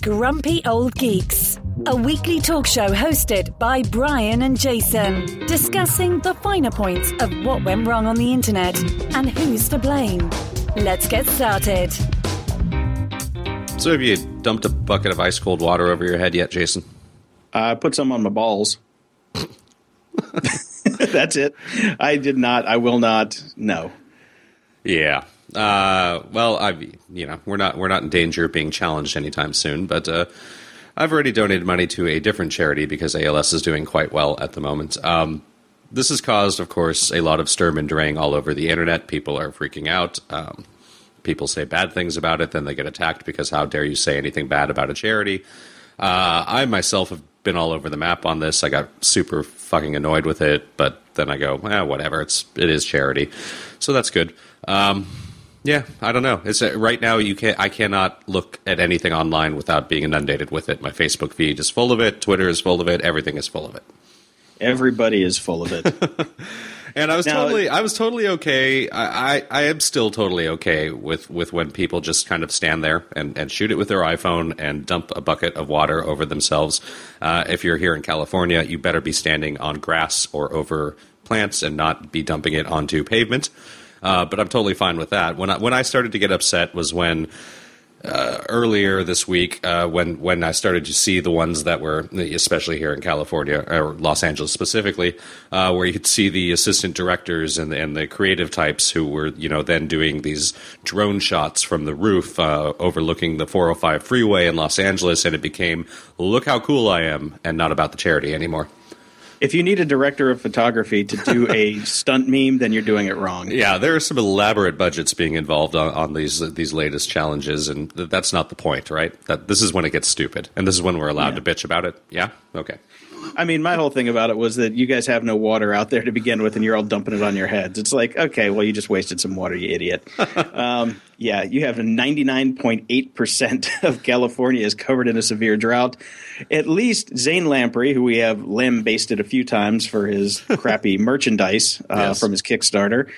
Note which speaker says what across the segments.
Speaker 1: Grumpy Old Geeks, a weekly talk show hosted by Brian and Jason, discussing the finer points of what went wrong on the internet and who's to blame. Let's get started.
Speaker 2: So, have you dumped a bucket of ice cold water over your head yet, Jason?
Speaker 3: I put some on my balls. That's it. I did not. I will not. No.
Speaker 2: Yeah. Uh, well, I, you know, we're not we're not in danger of being challenged anytime soon. But uh, I've already donated money to a different charity because ALS is doing quite well at the moment. Um, this has caused, of course, a lot of sturm and drang all over the internet. People are freaking out. Um, people say bad things about it, then they get attacked because how dare you say anything bad about a charity? Uh, I myself have been all over the map on this. I got super fucking annoyed with it, but then I go, eh, whatever. It's it is charity, so that's good. Um, yeah, I don't know. It's uh, right now you can I cannot look at anything online without being inundated with it. My Facebook feed is full of it. Twitter is full of it. Everything is full of it.
Speaker 3: Everybody is full of it.
Speaker 2: and I was now, totally, I was totally okay. I, I, I, am still totally okay with, with when people just kind of stand there and, and shoot it with their iPhone and dump a bucket of water over themselves. Uh, if you're here in California, you better be standing on grass or over plants and not be dumping it onto pavement. Uh, but I'm totally fine with that. When I, when I started to get upset was when uh, earlier this week uh, when when I started to see the ones that were, especially here in California or Los Angeles specifically, uh, where you could see the assistant directors and and the creative types who were you know then doing these drone shots from the roof uh, overlooking the 405 freeway in Los Angeles, and it became look how cool I am, and not about the charity anymore
Speaker 3: if you need a director of photography to do a stunt meme, then you're doing it wrong.
Speaker 2: Yeah, there are some elaborate budgets being involved on, on these these latest challenges, and th- that's not the point, right? That this is when it gets stupid, and this is when we're allowed yeah. to bitch about it. Yeah, okay.
Speaker 3: I mean, my whole thing about it was that you guys have no water out there to begin with, and you're all dumping it on your heads. It's like, okay, well, you just wasted some water, you idiot. um, yeah, you have 99.8% of California is covered in a severe drought. At least Zane Lamprey, who we have lamb basted a few times for his crappy merchandise uh, yes. from his Kickstarter,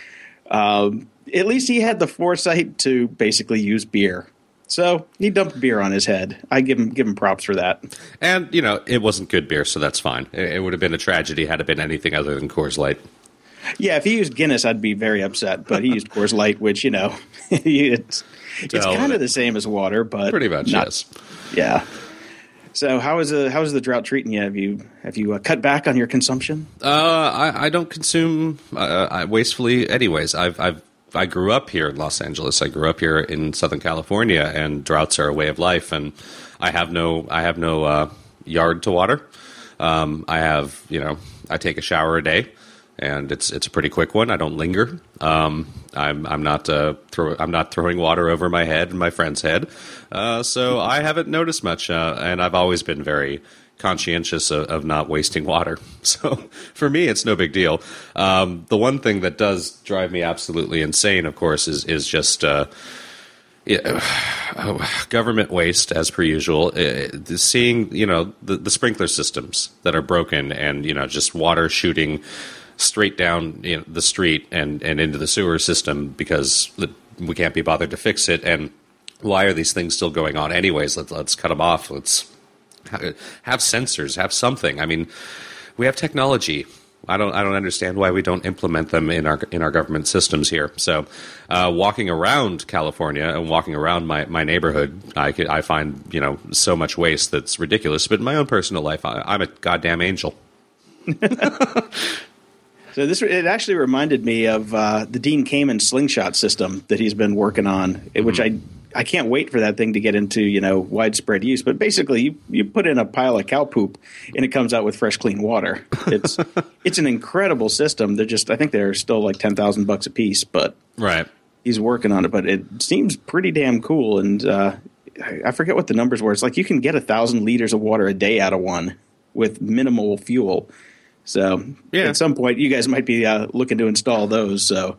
Speaker 3: um, at least he had the foresight to basically use beer. So he dumped beer on his head. I give him give him props for that.
Speaker 2: And you know, it wasn't good beer, so that's fine. It, it would have been a tragedy had it been anything other than Coors Light.
Speaker 3: Yeah, if he used Guinness, I'd be very upset. But he used Coors Light, which you know, it's it's kind of the same as water, but
Speaker 2: pretty much not, yes.
Speaker 3: Yeah. So how is the how is the drought treating you? Have you have you uh, cut back on your consumption?
Speaker 2: Uh, I, I don't consume uh, wastefully, anyways. I've I've I grew up here in Los Angeles. I grew up here in Southern California, and droughts are a way of life. And I have no I have no uh, yard to water. Um, I have you know I take a shower a day, and it's it's a pretty quick one. I don't linger. Um, I'm I'm not uh, throw, I'm not throwing water over my head and my friend's head. Uh, so I haven't noticed much, uh, and I've always been very conscientious of, of, not wasting water. So for me, it's no big deal. Um, the one thing that does drive me absolutely insane, of course, is is just. Uh, yeah, government waste as per usual. Uh, seeing you know the, the sprinkler systems that are broken and you know just water shooting straight down you know, the street and and into the sewer system because we can't be bothered to fix it. And why are these things still going on anyways? Let's let's cut them off. Let's have sensors, have something. I mean, we have technology. I don't I don't understand why we don't implement them in our in our government systems here. So, uh, walking around California and walking around my, my neighborhood, I could, I find you know so much waste that's ridiculous. But in my own personal life, I, I'm a goddamn angel.
Speaker 3: So this it actually reminded me of uh, the Dean Kamen slingshot system that he's been working on, mm-hmm. which I I can't wait for that thing to get into you know widespread use. But basically, you, you put in a pile of cow poop and it comes out with fresh, clean water. It's it's an incredible system. They're just I think they're still like ten thousand bucks a piece, but
Speaker 2: right.
Speaker 3: He's working on it, but it seems pretty damn cool. And uh, I forget what the numbers were. It's like you can get a thousand liters of water a day out of one with minimal fuel. So yeah. at some point, you guys might be uh, looking to install those. So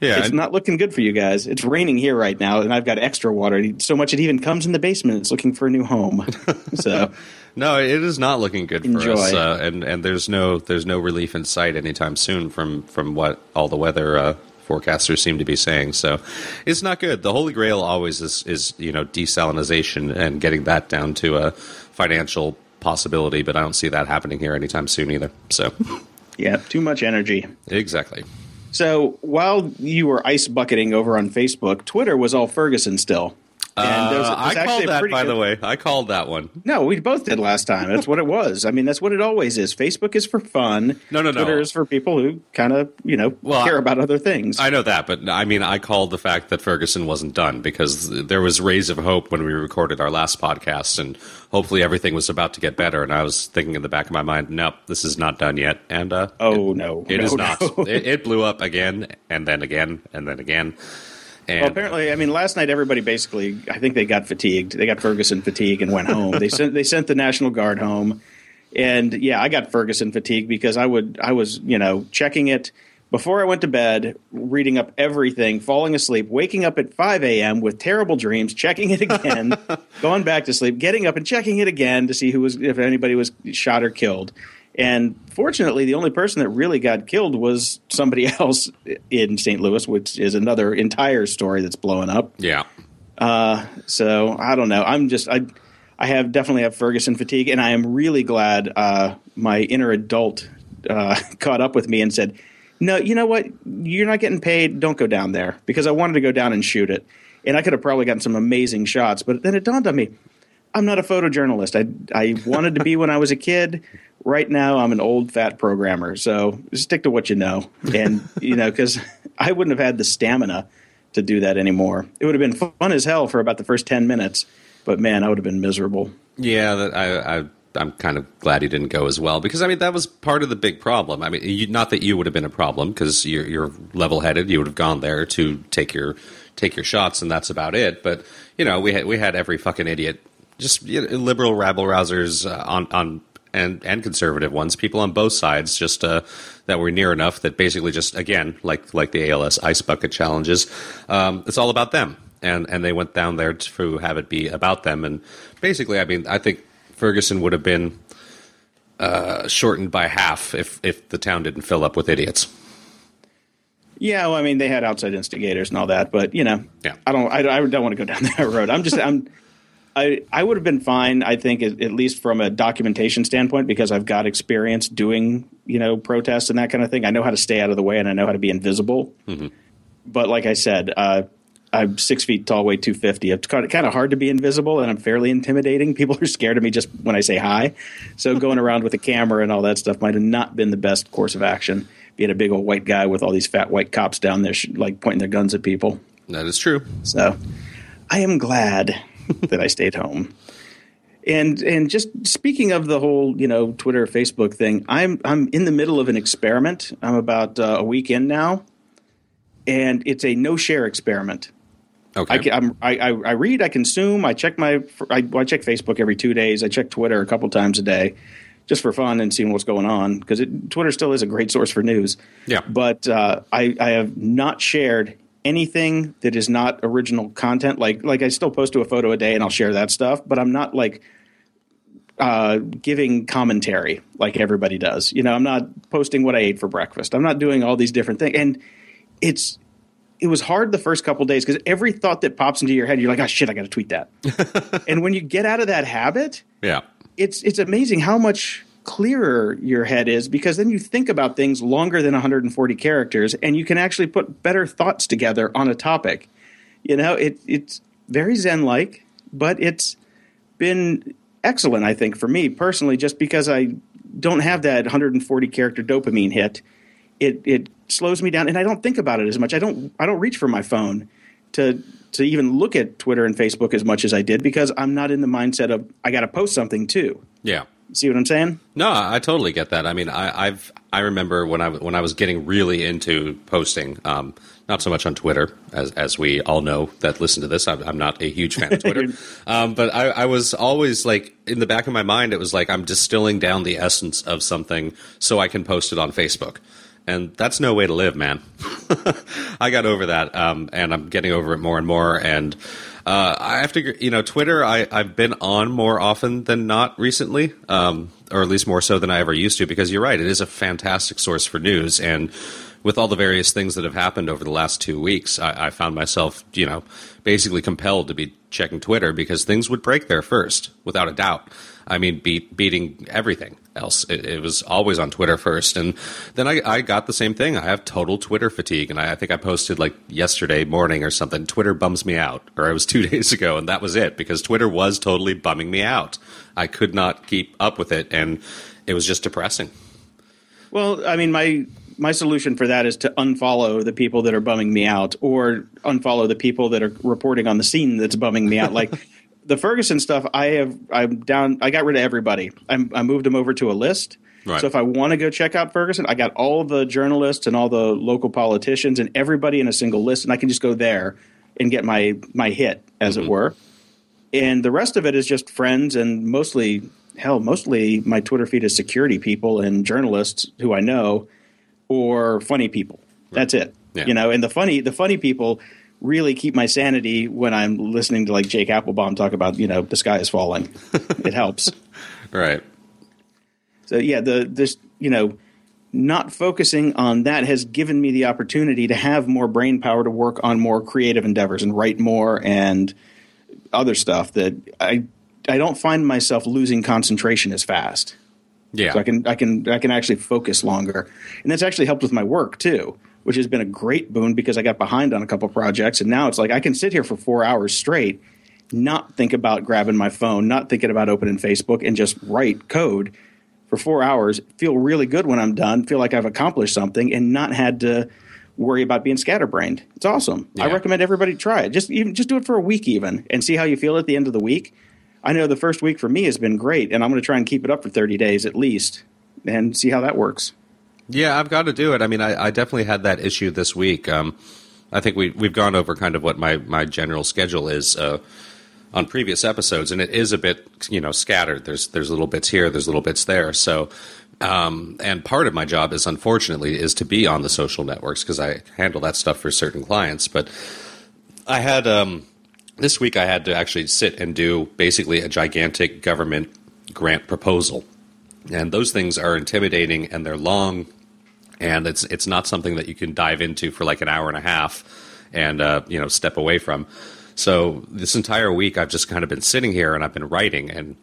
Speaker 3: yeah, it's not looking good for you guys. It's raining here right now, and I've got extra water. So much it even comes in the basement. It's looking for a new home. so
Speaker 2: no, it is not looking good Enjoy. for us. Uh, and and there's no there's no relief in sight anytime soon from from what all the weather uh, forecasters seem to be saying. So it's not good. The holy grail always is, is you know desalinization and getting that down to a financial possibility, but I don't see that happening here anytime soon either. So
Speaker 3: yeah, too much energy.
Speaker 2: Exactly.
Speaker 3: So while you were ice bucketing over on Facebook, Twitter was all Ferguson still.
Speaker 2: And there's, there's uh, I called that, by good, the way. I called that one.
Speaker 3: No, we both did last time. That's what it was. I mean, that's what it always is. Facebook is for fun.
Speaker 2: No, no,
Speaker 3: no. Twitter is for people who kind of, you know, well, care about other things.
Speaker 2: I know that, but I mean, I called the fact that Ferguson wasn't done because there was rays of hope when we recorded our last podcast, and hopefully everything was about to get better. And I was thinking in the back of my mind, nope, this is not done yet. And uh,
Speaker 3: oh no,
Speaker 2: it
Speaker 3: no,
Speaker 2: is not. It, it blew up again, and then again, and then again.
Speaker 3: And well, apparently, I mean, last night everybody basically, I think they got fatigued. They got Ferguson fatigue and went home. they sent they sent the National Guard home, and yeah, I got Ferguson fatigue because I would I was you know checking it before I went to bed, reading up everything, falling asleep, waking up at 5 a.m. with terrible dreams, checking it again, going back to sleep, getting up and checking it again to see who was if anybody was shot or killed. And fortunately, the only person that really got killed was somebody else in St. Louis, which is another entire story that's blowing up.
Speaker 2: Yeah.
Speaker 3: Uh, so I don't know. I'm just I I have definitely have Ferguson fatigue, and I am really glad uh, my inner adult uh, caught up with me and said, "No, you know what? You're not getting paid. Don't go down there." Because I wanted to go down and shoot it, and I could have probably gotten some amazing shots. But then it dawned on me, I'm not a photojournalist. I I wanted to be when I was a kid right now I'm an old fat programmer, so stick to what you know, and you know because I wouldn't have had the stamina to do that anymore. It would have been fun as hell for about the first ten minutes, but man, I would have been miserable.
Speaker 2: Yeah, I, I I'm kind of glad he didn't go as well because I mean that was part of the big problem. I mean, you, not that you would have been a problem because you're, you're level headed. You would have gone there to take your take your shots, and that's about it. But you know, we had we had every fucking idiot, just you know, liberal rabble rousers uh, on on and and conservative ones, people on both sides, just uh, that were near enough that basically just again, like like the ALS ice bucket challenges, um, it's all about them, and and they went down there to have it be about them, and basically, I mean, I think Ferguson would have been uh, shortened by half if if the town didn't fill up with idiots.
Speaker 3: Yeah, well, I mean, they had outside instigators and all that, but you know,
Speaker 2: yeah.
Speaker 3: I don't, I, I don't want to go down that road. I'm just, I'm, I, I would have been fine, I think, at, at, least from a documentation standpoint, because I've got experience doing, you know, protests and that kind of thing. I know how to stay out of the way and I know how to be invisible. Mm-hmm. But like I said, uh, I'm six feet tall, weigh 250. It's kind of, kind of hard to be invisible, and I'm fairly intimidating. People are scared of me just when I say hi. So going around with a camera and all that stuff might have not been the best course of action. Being a big old white guy with all these fat white cops down there, like pointing their guns at people.
Speaker 2: That is true.
Speaker 3: So I am glad that I stayed home. And and just speaking of the whole you know Twitter Facebook thing, I'm I'm in the middle of an experiment. I'm about uh, a week in now, and it's a no share experiment.
Speaker 2: Okay.
Speaker 3: I, I, I, I read, I consume, I check my I, I check Facebook every two days. I check Twitter a couple times a day, just for fun and seeing what's going on because Twitter still is a great source for news.
Speaker 2: Yeah.
Speaker 3: But uh, I I have not shared anything that is not original content. Like like I still post to a photo a day and I'll share that stuff, but I'm not like uh, giving commentary like everybody does. You know, I'm not posting what I ate for breakfast. I'm not doing all these different things, and it's it was hard the first couple days because every thought that pops into your head, you're like, oh shit, I got to tweet that. and when you get out of that habit,
Speaker 2: yeah,
Speaker 3: it's it's amazing how much clearer your head is because then you think about things longer than 140 characters and you can actually put better thoughts together on a topic. You know, it, it's very Zen like, but it's been excellent, I think, for me personally, just because I don't have that 140 character dopamine hit. It, it slows me down and I don't think about it as much. I don't I don't reach for my phone to to even look at Twitter and Facebook as much as I did because I'm not in the mindset of I got to post something too.
Speaker 2: Yeah.
Speaker 3: See what I'm saying?
Speaker 2: No, I totally get that. I mean, I, have I remember when I when I was getting really into posting, um, not so much on Twitter, as as we all know that listen to this. I'm, I'm not a huge fan of Twitter, um, but I, I was always like in the back of my mind, it was like I'm distilling down the essence of something so I can post it on Facebook and that's no way to live, man. I got over that, um, and I'm getting over it more and more. And uh, I have to, you know, Twitter. I, I've been on more often than not recently, um, or at least more so than I ever used to. Because you're right, it is a fantastic source for news, and with all the various things that have happened over the last two weeks, I, I found myself, you know, basically compelled to be checking Twitter because things would break there first, without a doubt. I mean, beat, beating everything else. It, it, was always on Twitter first. And then I, I, got the same thing. I have total Twitter fatigue. And I, I, think I posted like yesterday morning or something Twitter bums me out. Or it was two days ago. And that was it because Twitter was totally bumming me out. I could not keep up with it. And it was just depressing.
Speaker 3: Well, I mean, my. My solution for that is to unfollow the people that are bumming me out, or unfollow the people that are reporting on the scene that's bumming me out. Like the Ferguson stuff, I have I'm down. I got rid of everybody. I'm, i moved them over to a list. Right. So if I want to go check out Ferguson, I got all the journalists and all the local politicians and everybody in a single list, and I can just go there and get my my hit, as mm-hmm. it were. And the rest of it is just friends and mostly hell, mostly my Twitter feed is security people and journalists who I know, or funny people. Right. That's it. Yeah. You know, and the funny the funny people really keep my sanity when I'm listening to like Jake Appelbaum talk about you know the sky is falling. it helps,
Speaker 2: right?
Speaker 3: So yeah, the this you know not focusing on that has given me the opportunity to have more brain power to work on more creative endeavors and write more and other stuff that I I don't find myself losing concentration as fast.
Speaker 2: Yeah.
Speaker 3: So I can I can I can actually focus longer. And that's actually helped with my work too which has been a great boon because I got behind on a couple projects. And now it's like I can sit here for four hours straight, not think about grabbing my phone, not thinking about opening Facebook, and just write code for four hours, feel really good when I'm done, feel like I've accomplished something, and not had to worry about being scatterbrained. It's awesome. Yeah. I recommend everybody try it. Just even just do it for a week even and see how you feel at the end of the week. I know the first week for me has been great, and I'm going to try and keep it up for 30 days at least and see how that works.
Speaker 2: Yeah, I've got to do it. I mean, I, I definitely had that issue this week. Um, I think we we've gone over kind of what my my general schedule is uh, on previous episodes, and it is a bit you know scattered. There's there's little bits here, there's little bits there. So, um, and part of my job is unfortunately is to be on the social networks because I handle that stuff for certain clients. But I had um, this week I had to actually sit and do basically a gigantic government grant proposal. And those things are intimidating and they're long and it's it's not something that you can dive into for like an hour and a half and uh, you know step away from. So this entire week, I've just kind of been sitting here and I've been writing and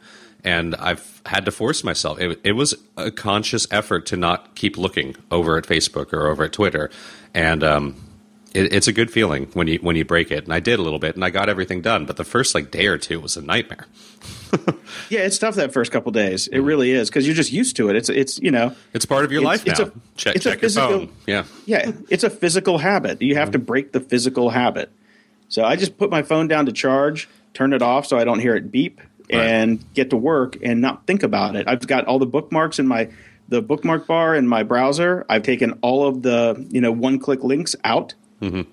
Speaker 2: and I've had to force myself. It, it was a conscious effort to not keep looking over at Facebook or over at Twitter, and um, it, it's a good feeling when you when you break it. And I did a little bit, and I got everything done. But the first like day or two was a nightmare.
Speaker 3: Yeah, it's tough that first couple days. It really is because you're just used to it. It's it's you know
Speaker 2: it's part of your life
Speaker 3: it's
Speaker 2: now.
Speaker 3: A,
Speaker 2: check
Speaker 3: it's
Speaker 2: check
Speaker 3: a physical,
Speaker 2: your phone. Yeah,
Speaker 3: yeah, it's a physical habit. You have mm-hmm. to break the physical habit. So I just put my phone down to charge, turn it off so I don't hear it beep, right. and get to work and not think about it. I've got all the bookmarks in my the bookmark bar in my browser. I've taken all of the you know one click links out. Mm-hmm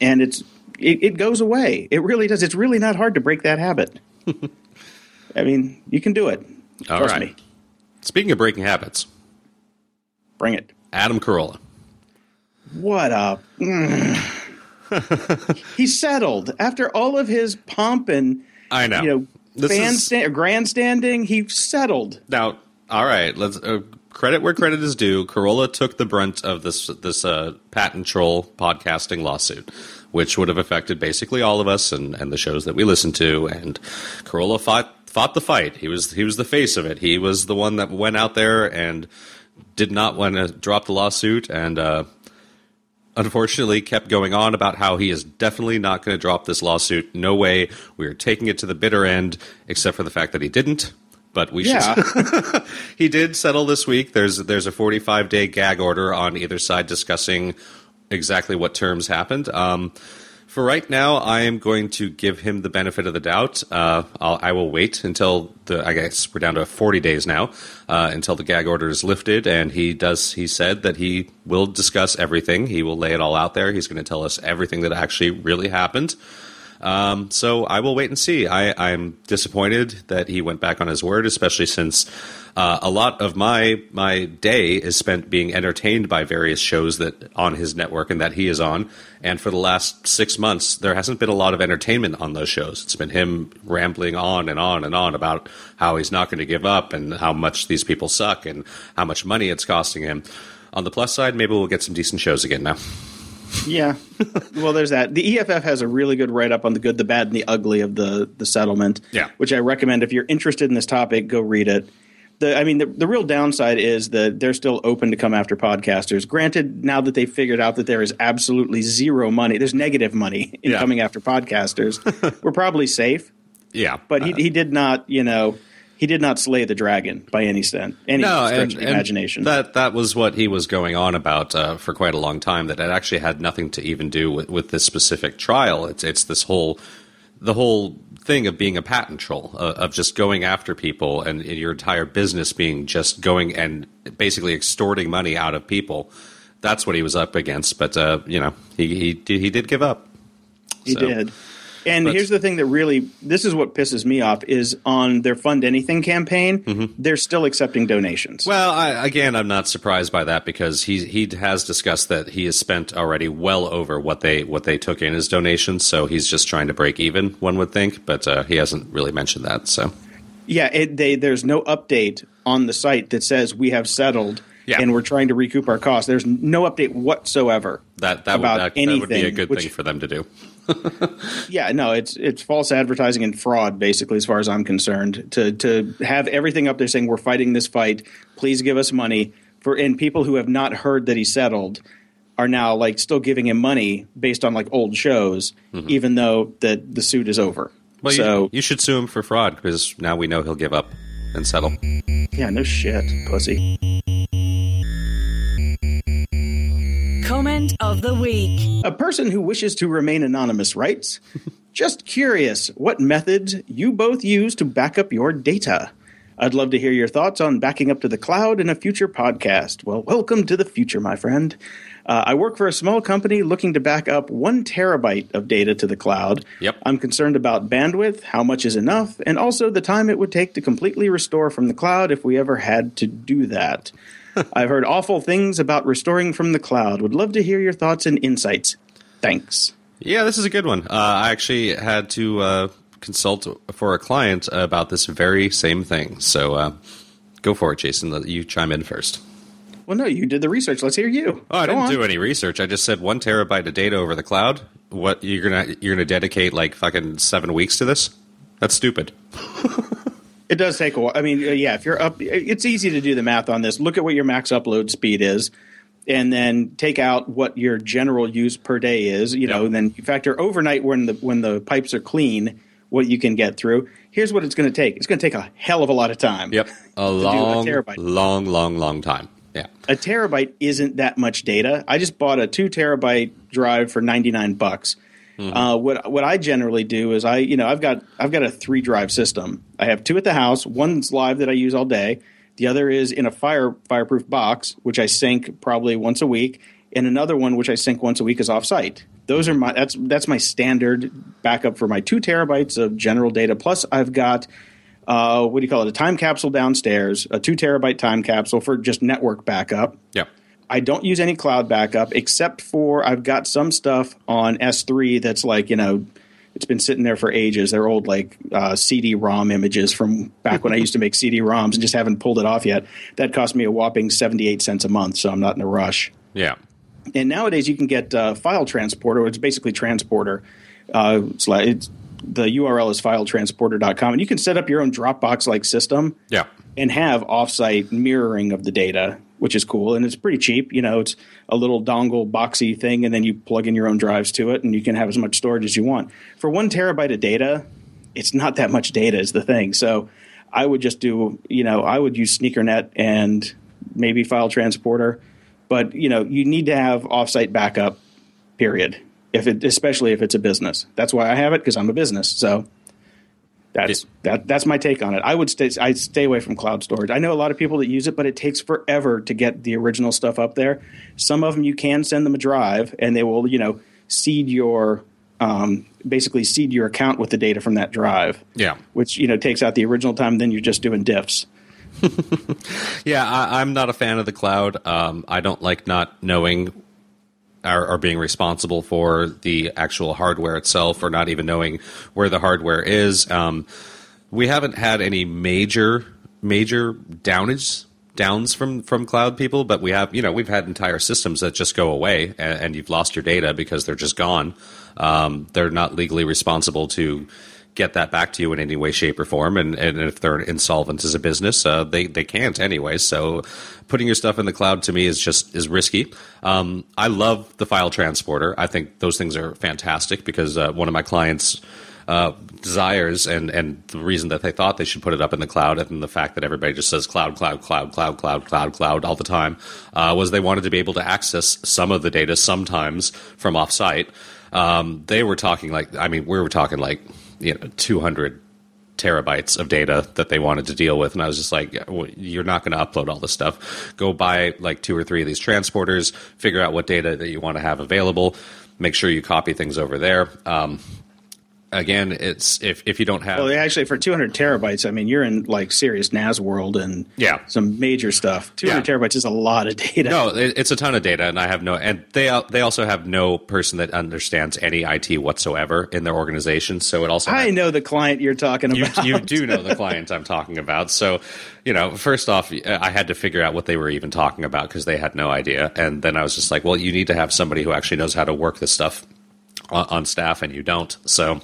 Speaker 3: and it's it, it, goes away. It really does. It's really not hard to break that habit. I mean, you can do it. All Trust right. me.
Speaker 2: Speaking of breaking habits,
Speaker 3: bring it.
Speaker 2: Adam Carolla.
Speaker 3: What a. Mm. he settled after all of his pomp and
Speaker 2: I know
Speaker 3: you know this is... grandstanding. He settled.
Speaker 2: Now, all right, let's uh, credit where credit is due. Carolla took the brunt of this this uh, patent troll podcasting lawsuit, which would have affected basically all of us and, and the shows that we listen to. And Carolla fought fought the fight. He was he was the face of it. He was the one that went out there and did not want to drop the lawsuit and. Uh, unfortunately kept going on about how he is definitely not going to drop this lawsuit. No way. We are taking it to the bitter end, except for the fact that he didn't but we yeah. should. he did settle this week. There's there's a 45 day gag order on either side discussing exactly what terms happened. Um, for right now, I am going to give him the benefit of the doubt. Uh, I'll, I will wait until the. I guess we're down to 40 days now uh, until the gag order is lifted, and he does. He said that he will discuss everything. He will lay it all out there. He's going to tell us everything that actually really happened. Um, so I will wait and see. I, am disappointed that he went back on his word, especially since uh, a lot of my my day is spent being entertained by various shows that on his network and that he is on. And for the last six months, there hasn't been a lot of entertainment on those shows. It's been him rambling on and on and on about how he's not going to give up and how much these people suck and how much money it's costing him. On the plus side, maybe we'll get some decent shows again now.
Speaker 3: Yeah. well, there's that. The EFF has a really good write up on the good, the bad, and the ugly of the the settlement.
Speaker 2: Yeah.
Speaker 3: Which I recommend if you're interested in this topic, go read it. The, I mean, the, the real downside is that they're still open to come after podcasters. Granted, now that they've figured out that there is absolutely zero money, there's negative money in
Speaker 2: Yeah.
Speaker 3: coming after podcasters, we're probably safe.
Speaker 2: Yeah,
Speaker 3: But he, he did not, you know, he did not slay the dragon by any extent, any
Speaker 2: no,
Speaker 3: stretch
Speaker 2: and,
Speaker 3: of imagination.
Speaker 2: that that was what he was going on about uh, for quite a long time. That it actually had nothing to even do with, with this specific trial. It's it's this whole the whole thing of being a patent troll uh, of just going after people and, your entire business being just going and basically extorting money out of people. That's what he was up against. But uh, you know, he he did- he did give up.
Speaker 3: He
Speaker 2: So-
Speaker 3: did. And
Speaker 2: But-
Speaker 3: here's the thing that really this is what pisses me off is on their fund anything campaign, they're still accepting donations.
Speaker 2: Mm-hmm. Well, I, again, I'm not surprised by that because he he has discussed that he has spent already well over what they what they took in as donations. So he's just trying to break even. One would think, but uh, he hasn't really mentioned that. So
Speaker 3: yeah, it, they there's no update on the site that says we have settled
Speaker 2: Yeah.
Speaker 3: and we're trying to recoup our costs. There's no update whatsoever
Speaker 2: that that would
Speaker 3: about
Speaker 2: that, that would be a good
Speaker 3: which-
Speaker 2: thing for them to do.
Speaker 3: Yeah, no, it's it's false advertising and fraud, basically, as far as I'm concerned. To to have everything up there saying we're fighting this fight, please give us money for, and people who have not heard that he settled are now like still giving him money based on like old shows, even though that the suit is over.
Speaker 2: Mm-hmm. Well,
Speaker 3: so
Speaker 2: you, you should sue him for fraud because now we know he'll give up and settle.
Speaker 3: yeah, no shit, pussy.
Speaker 1: Comment of the week.
Speaker 3: A person who wishes to remain anonymous writes, Just curious what methods you both use to back up your data. I'd love to hear your thoughts on backing up to the cloud in a future podcast. Well, welcome to the future, my friend. Uh, I work for a small company looking to back up one terabyte of data to the cloud.
Speaker 2: Yep.
Speaker 3: I'm concerned about bandwidth, how much is enough, and also the time it would take to completely restore from the cloud if we ever had to do that. I've heard awful things about restoring from the cloud. Would love to hear your thoughts and insights. Thanks.
Speaker 2: Yeah, this is a good one. Uh, I actually had to uh, consult for a client about this very same thing. So uh, go for it, Jason. Let you chime in first.
Speaker 3: Well, no, you did the research. Let's hear you.
Speaker 2: Oh, I
Speaker 3: Go
Speaker 2: didn't
Speaker 3: on.
Speaker 2: do any research. I just said one terabyte of data over the cloud. What you're gonna you're gonna dedicate like fucking seven weeks to this? That's stupid.
Speaker 3: It does take a while. I mean, uh, yeah, if you're up, it's easy to do the math on this. Look at what your max upload speed is, and then take out what your general use per day is. You know,
Speaker 2: Yep.
Speaker 3: then you factor overnight when the when the pipes are clean, what you can get through. Here's what it's going to take. It's going to take a hell of a lot of time.
Speaker 2: Yep, a
Speaker 3: a
Speaker 2: long,
Speaker 3: terabyte.
Speaker 2: long, long, long time. Yeah,
Speaker 3: a terabyte isn't that much data. I just bought a two terabyte drive for ninety nine bucks. Uh, what what I generally do is I you know I've got I've got a three drive system. I have two at the house. One's live that I use all day. The other is in a fire fireproof box, which I sync probably once a week, and another one which I sync once a week is offsite. Those are my that's that's my standard backup for my two terabytes of general data. Plus, I've got uh, what do you call it? A time capsule downstairs, a two terabyte time capsule for just network backup.
Speaker 2: yeah.
Speaker 3: I don't use any cloud backup except for I've got some stuff on S3 that's like, you know, it's been sitting there for ages. They're old like uh, CD-ROM images from back when I used to make CD-ROMs and just haven't pulled it off yet. That cost me a whopping 78 cents a month, so I'm not in a rush.
Speaker 2: Yeah.
Speaker 3: And nowadays you can get uh, file transporter, which is basically transporter. Uh, it's like it's, the URL is filetransporter.com, and you can set up your own Dropbox-like system
Speaker 2: Yeah.
Speaker 3: and have offsite mirroring of the data, which is cool and it's pretty cheap. You know, it's a little dongle boxy thing, and then you plug in your own drives to it, and you can have as much storage as you want. For one terabyte of data, it's not that much data is the thing. So I would just do, you know, I would use SneakerNet and maybe File Transporter, but you know, you need to have offsite backup. Period. If it, especially if it's a business, that's why I have it because I'm a business. So that's that. That's my take on it. I would stay. I stay away from cloud storage. I know a lot of people that use it, but it takes forever to get the original stuff up there. Some of them you can send them a drive, and they will, you know, seed your um, basically seed your account with the data from that drive.
Speaker 2: Yeah.
Speaker 3: which you know takes out the original time. Then you're just doing diffs.
Speaker 2: Yeah, I, I'm not a fan of the cloud. Um, I don't like not knowing or, or being responsible for the actual hardware itself, or not even knowing where the hardware is. Um, we haven't had any major major downage downs from from cloud people, but we have you know we've had entire systems that just go away and, and you've lost your data because they're just gone. Um, they're not legally responsible to get that back to you in any way, shape, or form. And, and if they're insolvent as a business, uh, they they can't anyway. So putting your stuff in the cloud to me is just is risky. Um, I love the file transporter. I think those things are fantastic because uh, one of my clients. Uh, desires and and the reason that they thought they should put it up in the cloud and the fact that everybody just says cloud cloud cloud cloud cloud cloud cloud all the time uh, was they wanted to be able to access some of the data sometimes from offsite. Um, they were talking like I mean we were talking like you know 200 terabytes of data that they wanted to deal with. And i was just like well, you're not going to upload all this stuff. Go buy like two or three of these transporters figure out what data that you want to have available. Make sure you copy things over there. Um, again, it's if if you don't have
Speaker 3: well, actually for 200 terabytes, I mean, you're in like serious NAS world and
Speaker 2: yeah,
Speaker 3: some major stuff. 200 yeah. terabytes is a lot of data.
Speaker 2: No, it's a ton of data, and I have no, and they they also have no person that understands any IT whatsoever in their organization. So it also
Speaker 3: I has, know the client you're talking about.
Speaker 2: You, you do know the client I'm talking about. So you know, first off, uh, I had to figure out what they were even talking about because they had no idea, and then I was just like, well, you need to have somebody who actually knows how to work this stuff on, on staff, and you don't. So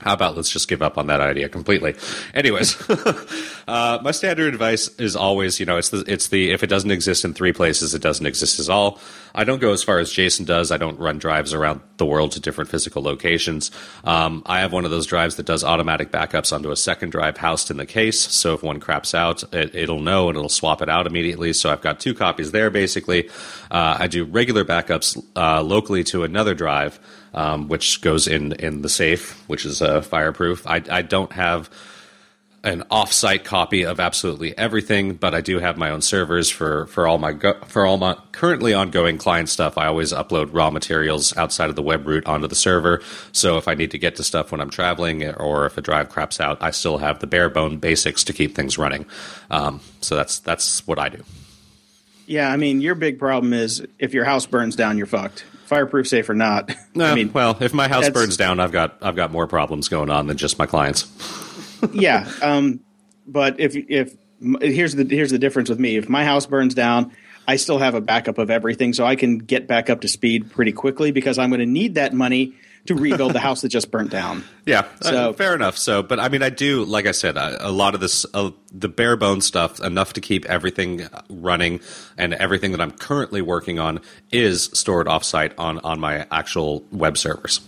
Speaker 2: how about let's just give up on that idea completely? Anyways, uh, my standard advice is always, you know, it's the it's the if it doesn't exist in three places, it doesn't exist at all. I don't go as far as Jason does. I don't run drives around the world to different physical locations. Um, I have one of those drives that does automatic backups onto a second drive housed in the case. So if one craps out, it, will know and it'll swap it out immediately. So I've got two copies there. Basically, uh, I do regular backups uh, locally to another drive um, which goes in in the safe, which is uh, fireproof. I, I don't have an off-site copy of absolutely everything, but I do have my own servers for for all my go- for all my currently ongoing client stuff. I always upload raw materials outside of the web root onto the server. So if I need to get to stuff when I'm traveling, or if a drive craps out, I still have the bare bone basics to keep things running. Um, so that's that's what I do.
Speaker 3: Yeah, I mean, your big problem is if your house burns down, you're fucked fireproof safe or not.
Speaker 2: No,
Speaker 3: I mean,
Speaker 2: well, if my house burns down, I've got I've got more problems going on than just my clients.
Speaker 3: yeah, um, but if if here's the here's the difference with me. If my house burns down, I still have a backup of everything, so I can get back up to speed pretty quickly because I'm going to need that money to rebuild the house that just burnt down.
Speaker 2: Yeah, uh, so uh, fair enough. So, but I mean, I do, like I said, a, a lot of this, uh, the bare bones stuff, enough to keep everything running, and everything that I'm currently working on is stored offsite on on my actual web servers.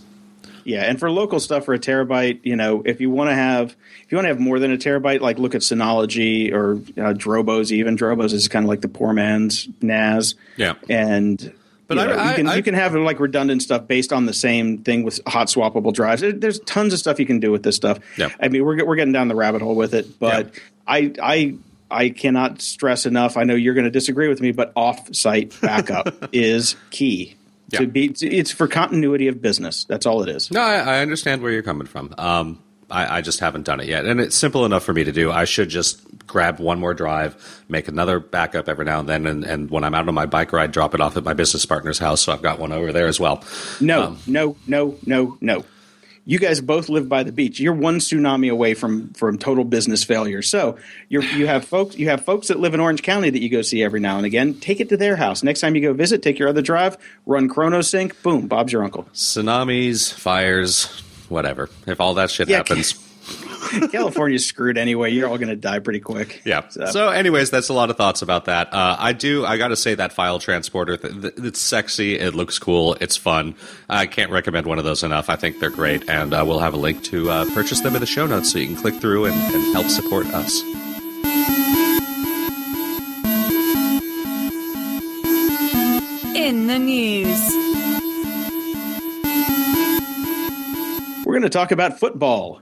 Speaker 3: Yeah, and for local stuff for a terabyte, you know, if you want to have if you want to have more than a terabyte, like look at Synology or uh, Drobos. Even Drobos is kind of like the poor man's NAS.
Speaker 2: Yeah,
Speaker 3: and but you, know, I, you, can, I, you can have like redundant stuff based on the same thing with hot swappable drives. There's tons of stuff you can do with this stuff.
Speaker 2: Yeah.
Speaker 3: I mean, we're we're getting down the rabbit hole with it, but yeah. I I I cannot stress enough. I know you're going to disagree with me, but off-site backup is key. Yeah. To be, it's for continuity of business. That's all it is.
Speaker 2: No, I, I understand where you're coming from. Um, I, I, just haven't done it yet, and it's simple enough for me to do. I should just grab one more drive, make another backup every now and then, and, and when I'm out on my bike ride, drop it off at my business partner's house. So I've got one over there as well.
Speaker 3: No, um, no, no, no, no. You guys both live by the beach. You're one tsunami away from from total business failure. So you you have folks you have folks that live in Orange County that you go see every now and again. Take it to their house. Next time you go visit, take your other drive, run ChronoSync. Boom, Bob's your uncle.
Speaker 2: Tsunamis, fires, whatever. If all that shit yeah, happens.
Speaker 3: California's screwed anyway. You're all going to die pretty quick.
Speaker 2: Yeah. So. so. anyways, that's a lot of thoughts about that. Uh, I do. I got to say that file transporter. Th- th- it's sexy. It looks cool. It's fun. I can't recommend one of those enough. I think they're great, and uh, we'll have a link to uh, purchase them in the show notes, so you can click through and, and help support us.
Speaker 1: In the news.
Speaker 3: We're going to talk about football,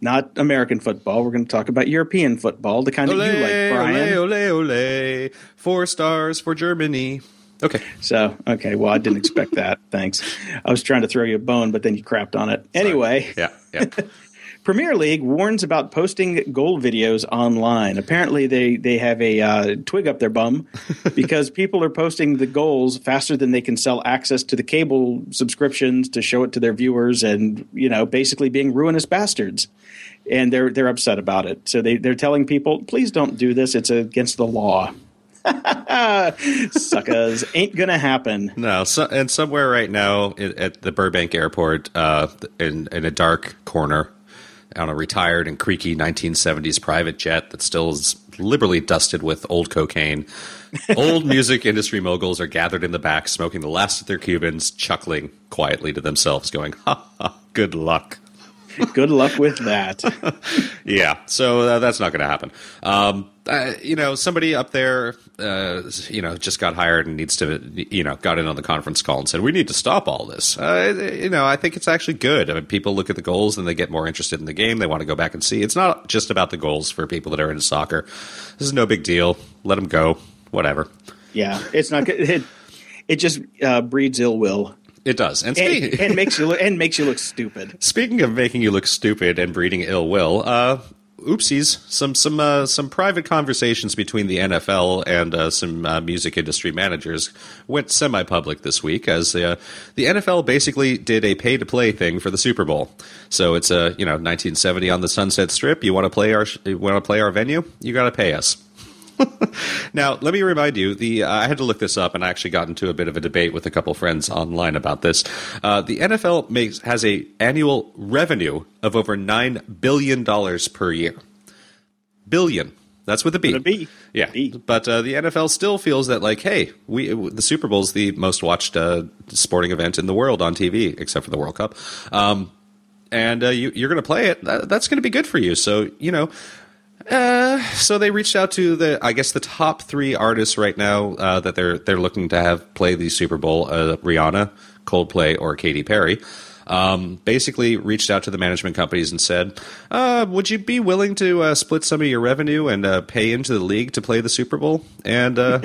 Speaker 3: not American football. We're going to talk about European football, the kind ole, that you like, Brian.
Speaker 2: Ole, ole, ole. Four stars for Germany. Okay.
Speaker 3: So, okay. Well, I didn't expect that. Thanks. I was trying to throw you a bone, but then you crapped on it. Sorry. Anyway.
Speaker 2: Yeah. Yeah.
Speaker 3: Premier League warns about posting goal videos online. Apparently, they they have a uh, twig up their bum because people are posting the goals faster than they can sell access to the cable subscriptions to show it to their viewers, and you know, basically being ruinous bastards. And they're they're upset about it. So they they're telling people, please don't do this. It's against the law. Suckers ain't gonna happen.
Speaker 2: No, so, and somewhere right now at, at the Burbank Airport, uh, in in a dark corner, on a retired and creaky 1970s private jet that still is liberally dusted with old cocaine, old music industry moguls are gathered in the back, smoking the last of their Cubans, chuckling quietly to themselves, going, "Ha ha, good luck."
Speaker 3: Good luck with that.
Speaker 2: Yeah, so uh, that's not going to happen. Um, uh, you know, somebody up there, uh, you know, just got hired and needs to, you know, got in on the conference call and said, "We need to stop all this." Uh, you know, I think it's actually good. I mean, people look at the goals and they get more interested in the game. They want to go back and see. It's not just about the goals for people that are into soccer. This is no big deal. Let them go. Whatever.
Speaker 3: Yeah, it's not good. It, it just uh, breeds ill will
Speaker 2: It does. And,
Speaker 3: and,
Speaker 2: speaking,
Speaker 3: and makes you look, and makes you look stupid.
Speaker 2: Speaking of making you look stupid and breeding ill will, uh, oopsies, some some uh, some private conversations between the NFL and uh, some uh, music industry managers went semi-public this week as uh, the NFL basically did a pay-to-play thing for the Super Bowl. So it's a you know 1970 on the Sunset Strip. You want to play our you want to play our venue? You got to pay us. now, let me remind you. The uh, I had to look this up, and I actually got into a bit of a debate with a couple friends online about this. Uh, the NFL makes has a annual revenue of over nine billion dollars per year. Billion. That's with a B.
Speaker 3: With a B.
Speaker 2: Yeah,
Speaker 3: B.
Speaker 2: but uh, the NFL still feels that like, hey, we the Super Bowl is the most watched uh, sporting event in the world on TV, except for the World Cup. Um, and uh, you, you're going to play it. That, that's going to be good for you. So you know, uh, so they reached out to the, I guess, the top three artists right now uh, that they're they're looking to have play the Super Bowl: uh, Rihanna, Coldplay, or Katy Perry. Um, basically, reached out to the management companies and said, uh, "Would you be willing to uh, split some of your revenue and uh, pay into the league to play the Super Bowl?" And uh,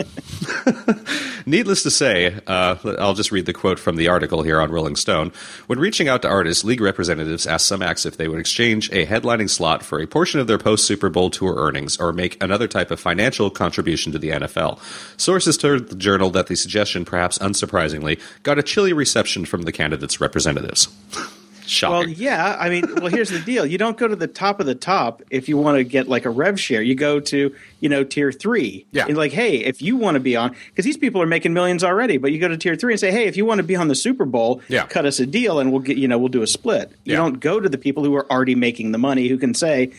Speaker 2: needless to say, uh, I'll just read the quote from the article here on Rolling Stone. When reaching out to artists, league representatives asked some acts if they would exchange a headlining slot for a portion of their post Super Bowl tour earnings or make another type of financial contribution to the NFL. Sources told the Journal that the suggestion, perhaps unsurprisingly, got a chilly reception from the candidates' representatives. Shocking.
Speaker 3: Well, yeah. I mean, well, here's the deal: you don't go to the top of the top if you want to get like a rev share. You go to you know tier three.
Speaker 2: Yeah.
Speaker 3: And like, hey, if you want to be on, because these people are making millions already, but you go to tier three and say, hey, if you want to be on the Super Bowl,
Speaker 2: Yeah.
Speaker 3: cut us a deal and we'll get you know we'll do a split. You
Speaker 2: Yeah.
Speaker 3: don't go to the people who are already making the money who can say.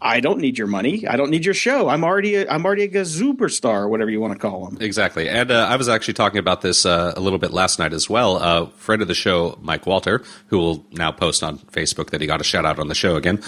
Speaker 3: I don't need your money. I don't need your show. I'm already a, I'm already a superstar, whatever you want to call them.
Speaker 2: Exactly. And uh, I was actually talking about this uh, a little bit last night as well. Uh, friend of the show, Mike Walter, who will now post on Facebook that he got a shout out on the show again.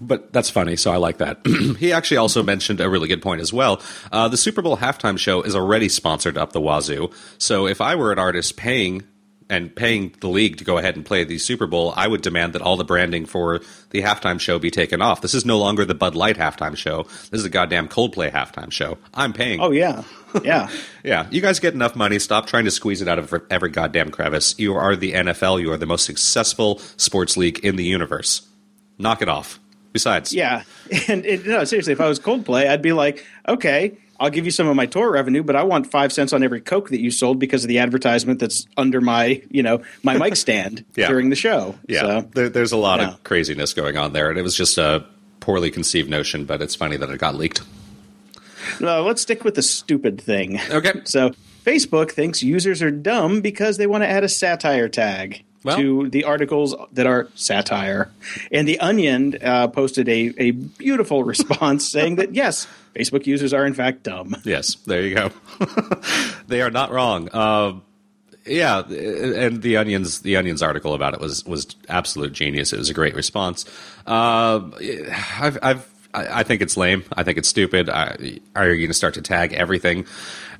Speaker 2: But that's funny, so I like that. he actually also mentioned a really good point as well. Uh, the Super Bowl halftime show is already sponsored up the wazoo. So if I were an artist paying and paying the league to go ahead and play the Super Bowl, I would demand that all the branding for the halftime show be taken off. This is no longer the Bud Light halftime show. This is a goddamn Coldplay halftime show. I'm paying.
Speaker 3: Oh yeah, yeah.
Speaker 2: Yeah, you guys get enough money. Stop trying to squeeze it out of every goddamn crevice. You are the NFL. You are the most successful sports league in the universe. Knock it off. Besides,
Speaker 3: Yeah, and it, no, seriously, if I was Coldplay, I'd be like, okay, I'll give you some of my tour revenue, but I want five cents on every Coke that you sold because of the advertisement that's under my, you know, my mic stand
Speaker 2: Yeah.
Speaker 3: during the show.
Speaker 2: yeah,
Speaker 3: So,
Speaker 2: there, there's a lot
Speaker 3: Yeah.
Speaker 2: of craziness going on there, and it was just a poorly conceived notion. But it's funny that it got leaked.
Speaker 3: uh, let's stick with the stupid thing.
Speaker 2: Okay.
Speaker 3: So Facebook thinks users are dumb because they want to add a satire tag.
Speaker 2: Well-
Speaker 3: to the articles that are satire. And The Onion uh, posted a, a beautiful response saying that, yes, Facebook users are in fact dumb.
Speaker 2: Yes, there you go. they are not wrong. Uh, yeah, and the onions the onions article about it was was absolute genius. It was a great response. Uh, I've, I've I think it's lame. I think it's stupid. I, are you going to start to tag everything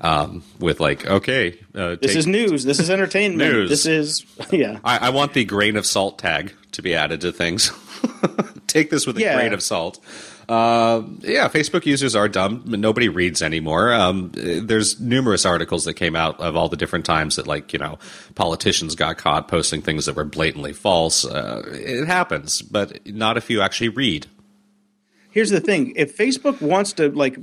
Speaker 2: um, with like, okay, uh,
Speaker 3: This is news. This is entertainment.
Speaker 2: News.
Speaker 3: This is yeah.
Speaker 2: I, I want the grain of salt tag to be added to things. Take this with a
Speaker 3: Yeah.
Speaker 2: grain of salt. Uh, yeah, Facebook users are dumb. Nobody reads anymore. Um, there's numerous articles that came out of all the different times that, like, you know, politicians got caught posting things that were blatantly false. Uh, it happens, but not if you actually read.
Speaker 3: Here's the thing: if Facebook wants to like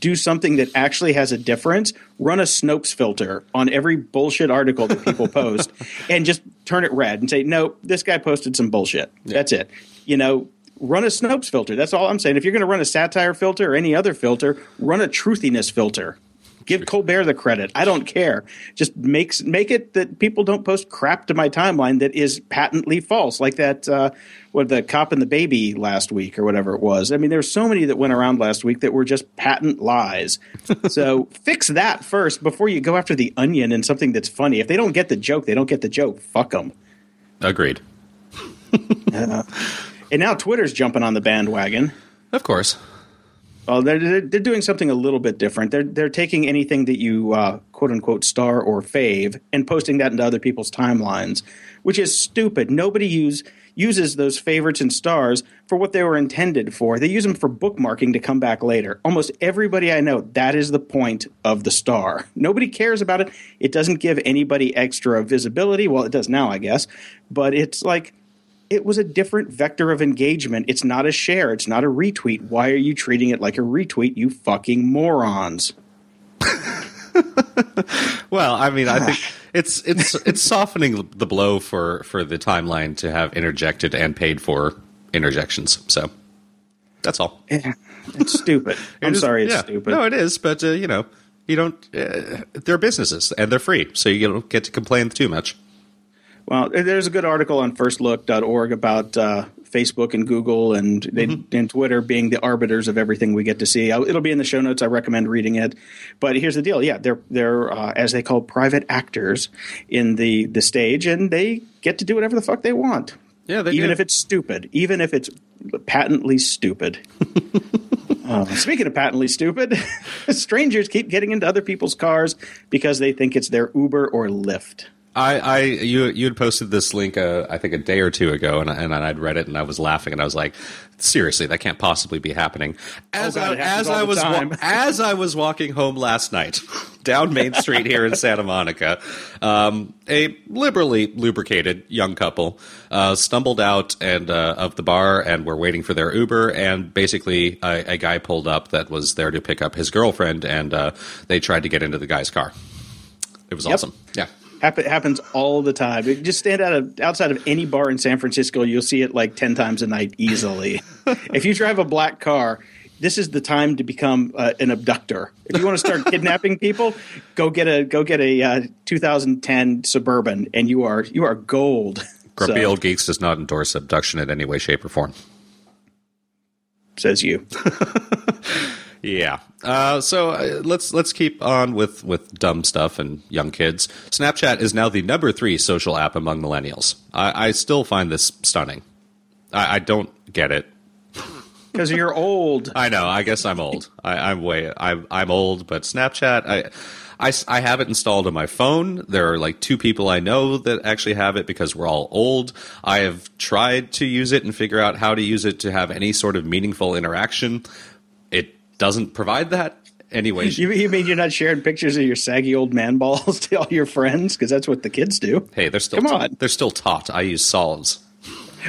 Speaker 3: do something that actually has a difference, run a Snopes filter on every bullshit article that people post, and just turn it red and say, "No, this guy posted some bullshit." That's it. You know. Run a Snopes filter. That's all I'm saying. If you're going to run a satire filter or any other filter, run a truthiness filter. Give Colbert the credit. I don't care. Just makes make it that people don't post crap to my timeline that is patently false, like that. Uh, what the cop and the baby last week or whatever it was. I mean, there's so many that went around last week that were just patent lies. so fix that first before you go after the onion and something that's funny. If they don't get the joke, they don't get the joke. Fuck them.
Speaker 2: Agreed.
Speaker 3: uh, and now Twitter's jumping on the bandwagon.
Speaker 2: Of course.
Speaker 3: Well, they're, they're doing something a little bit different. They're they're taking anything that you uh, quote unquote star or fave and posting that into other people's timelines, which is stupid. Nobody use uses those favorites and stars for what they were intended for. They use them for bookmarking to come back later. Almost everybody I know, that is the point of the star. Nobody cares about it. It doesn't give anybody extra visibility. Well, it does now, I guess, but it's like it was a different vector of engagement. It's not a share, it's not a retweet. Why are you treating it like a retweet, you fucking morons?
Speaker 2: well, I mean, I think it's it's it's softening the blow for for the timeline to have interjected and paid for interjections. So that's all.
Speaker 3: Yeah, it's stupid. I'm
Speaker 2: is,
Speaker 3: sorry, it's
Speaker 2: yeah.
Speaker 3: stupid.
Speaker 2: No, it is, but uh, you know, you don't. Uh, they're businesses and they're free, so you don't get to complain too much.
Speaker 3: Well, there's a good article on firstlook.org about uh, Facebook and Google and, mm-hmm. and Twitter being the arbiters of everything we get to see. It'll be in the show notes. I recommend reading it. But here's the deal: yeah, they're they're uh, as they call private actors in the the stage, and they get to do whatever the fuck they want.
Speaker 2: Yeah,
Speaker 3: even
Speaker 2: do.
Speaker 3: if it's stupid, even if it's patently stupid. Uh, speaking of patently stupid, strangers keep getting into other people's cars because they think it's their Uber or Lyft.
Speaker 2: I, I, you, you had posted this link, uh, I think a day or two ago, and, and I'd read it, and I was laughing, and I was like, seriously, that can't possibly be happening. As
Speaker 3: oh God,
Speaker 2: I, as I was wa- as I was walking home last night down Main Street here in Santa Monica, um, a liberally lubricated young couple uh, stumbled out and uh, of the bar and were waiting for their Uber, and basically a, a, guy pulled up that was there to pick up his girlfriend, and uh, they tried to get into the guy's car. It was yep. awesome. Yeah.
Speaker 3: Happen, happens all the time. just stand out of, outside of any bar in San Francisco, you'll see it like ten times a night easily. if you drive a black car, this is the time to become uh, an abductor. If you want to start kidnapping people, go get a go get a uh, 2010 Suburban, and you are you are gold.
Speaker 2: Grumpy so, Old Geeks does not endorse abduction in any way, shape, or form.
Speaker 3: Says you.
Speaker 2: Yeah. Uh, so uh, let's let's keep on with with dumb stuff and young kids. Snapchat is now the number three social app among millennials. I, I still find this stunning. I, I don't get it
Speaker 3: because you're old.
Speaker 2: I know. I guess I'm old. I, am way. I'm I'm old, but Snapchat. I, I I have it installed on my phone. There are like two people I know that actually have it because we're all old. I have tried to use it and figure out how to use it to have any sort of meaningful interaction. Doesn't provide that anyway.
Speaker 3: You, you, mean you're not sharing pictures of your saggy old man balls to all your friends because that's what the kids do?
Speaker 2: Hey, they're still
Speaker 3: come on.
Speaker 2: They're still taught. I use solids.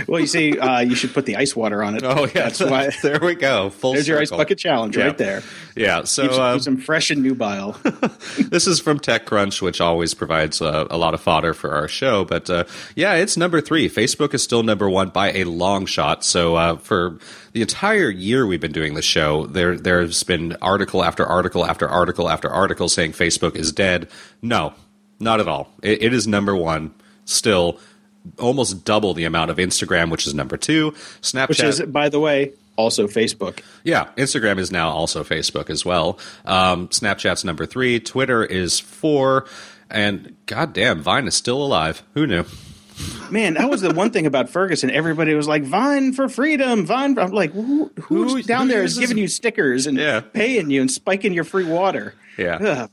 Speaker 3: Well, you see, uh, you should put the ice water on it.
Speaker 2: Oh yeah, that's why. there we go. Full
Speaker 3: There's
Speaker 2: circle.
Speaker 3: your ice bucket challenge yeah. right there.
Speaker 2: Yeah. So
Speaker 3: some, um, some fresh and nubile.
Speaker 2: this is from TechCrunch, which always provides uh, a lot of fodder for our show. But uh, yeah, it's number three. Facebook is still number one by a long shot. So uh, for the entire year we've been doing the show, there there's been article after article after article after article saying Facebook is dead. No, not at all. it, it is number one still almost double the amount of Instagram, which is number two. Snapchat,
Speaker 3: which is, by the way, also Facebook.
Speaker 2: Yeah, Instagram is now also Facebook as well. Um, Snapchat's number three. Twitter is four. And goddamn, Vine is still alive. Who knew?
Speaker 3: Man, that was the one thing about Ferguson. Everybody was like, "Vine for freedom, Vine." For, I'm like, who, who's who, down there is giving you stickers and yeah. paying you and spiking your free water?
Speaker 2: Yeah, Ugh.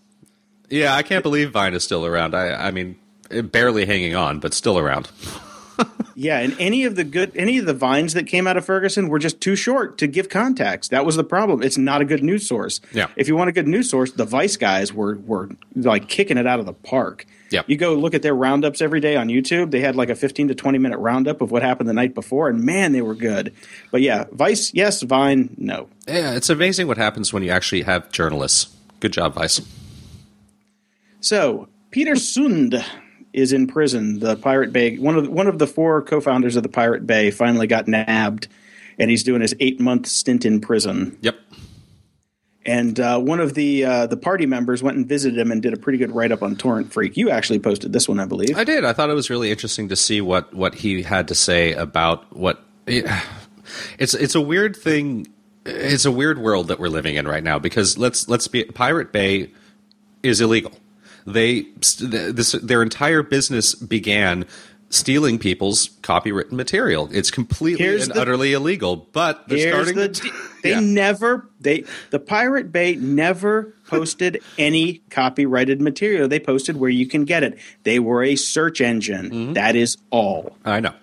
Speaker 2: yeah. I can't believe Vine is still around. I, I mean, Eh, barely hanging on, but still around.
Speaker 3: yeah, and any of the good, any of the vines that came out of Ferguson were just too short to give context. That was the problem. It's not a good news source.
Speaker 2: Yeah.
Speaker 3: If you want a good news source, the Vice guys were were like kicking it out of the park.
Speaker 2: Yeah.
Speaker 3: You go look at their roundups every day on YouTube. They had like a 15 to 20 minute roundup of what happened the night before, and man, they were good. But yeah, Vice, yes. Vine, no.
Speaker 2: Yeah, it's amazing what happens when you actually have journalists. Good job, Vice.
Speaker 3: So Peter Sunde is in prison. The Pirate Bay, one of the, one of the four co-founders of the Pirate Bay, finally got nabbed, and he's doing his eight month stint in prison.
Speaker 2: Yep.
Speaker 3: And uh, one of the uh, the party members went and visited him and did a pretty good write up on Torrent Freak. You actually posted this one, I believe.
Speaker 2: I did. I thought it was really interesting to see what what he had to say about what. It's it's a weird thing. It's a weird world that we're living in right now because let's let's be Pirate Bay is illegal. They this their entire business began stealing people's copywritten material. It's completely
Speaker 3: Here's
Speaker 2: and
Speaker 3: the-
Speaker 2: utterly illegal, but they're starting
Speaker 3: the
Speaker 2: to
Speaker 3: they
Speaker 2: Yeah.
Speaker 3: never they the Pirate Bay never posted any copyrighted material. They posted where you can get it. They were a search engine.
Speaker 2: Mm-hmm.
Speaker 3: That is all.
Speaker 2: I know.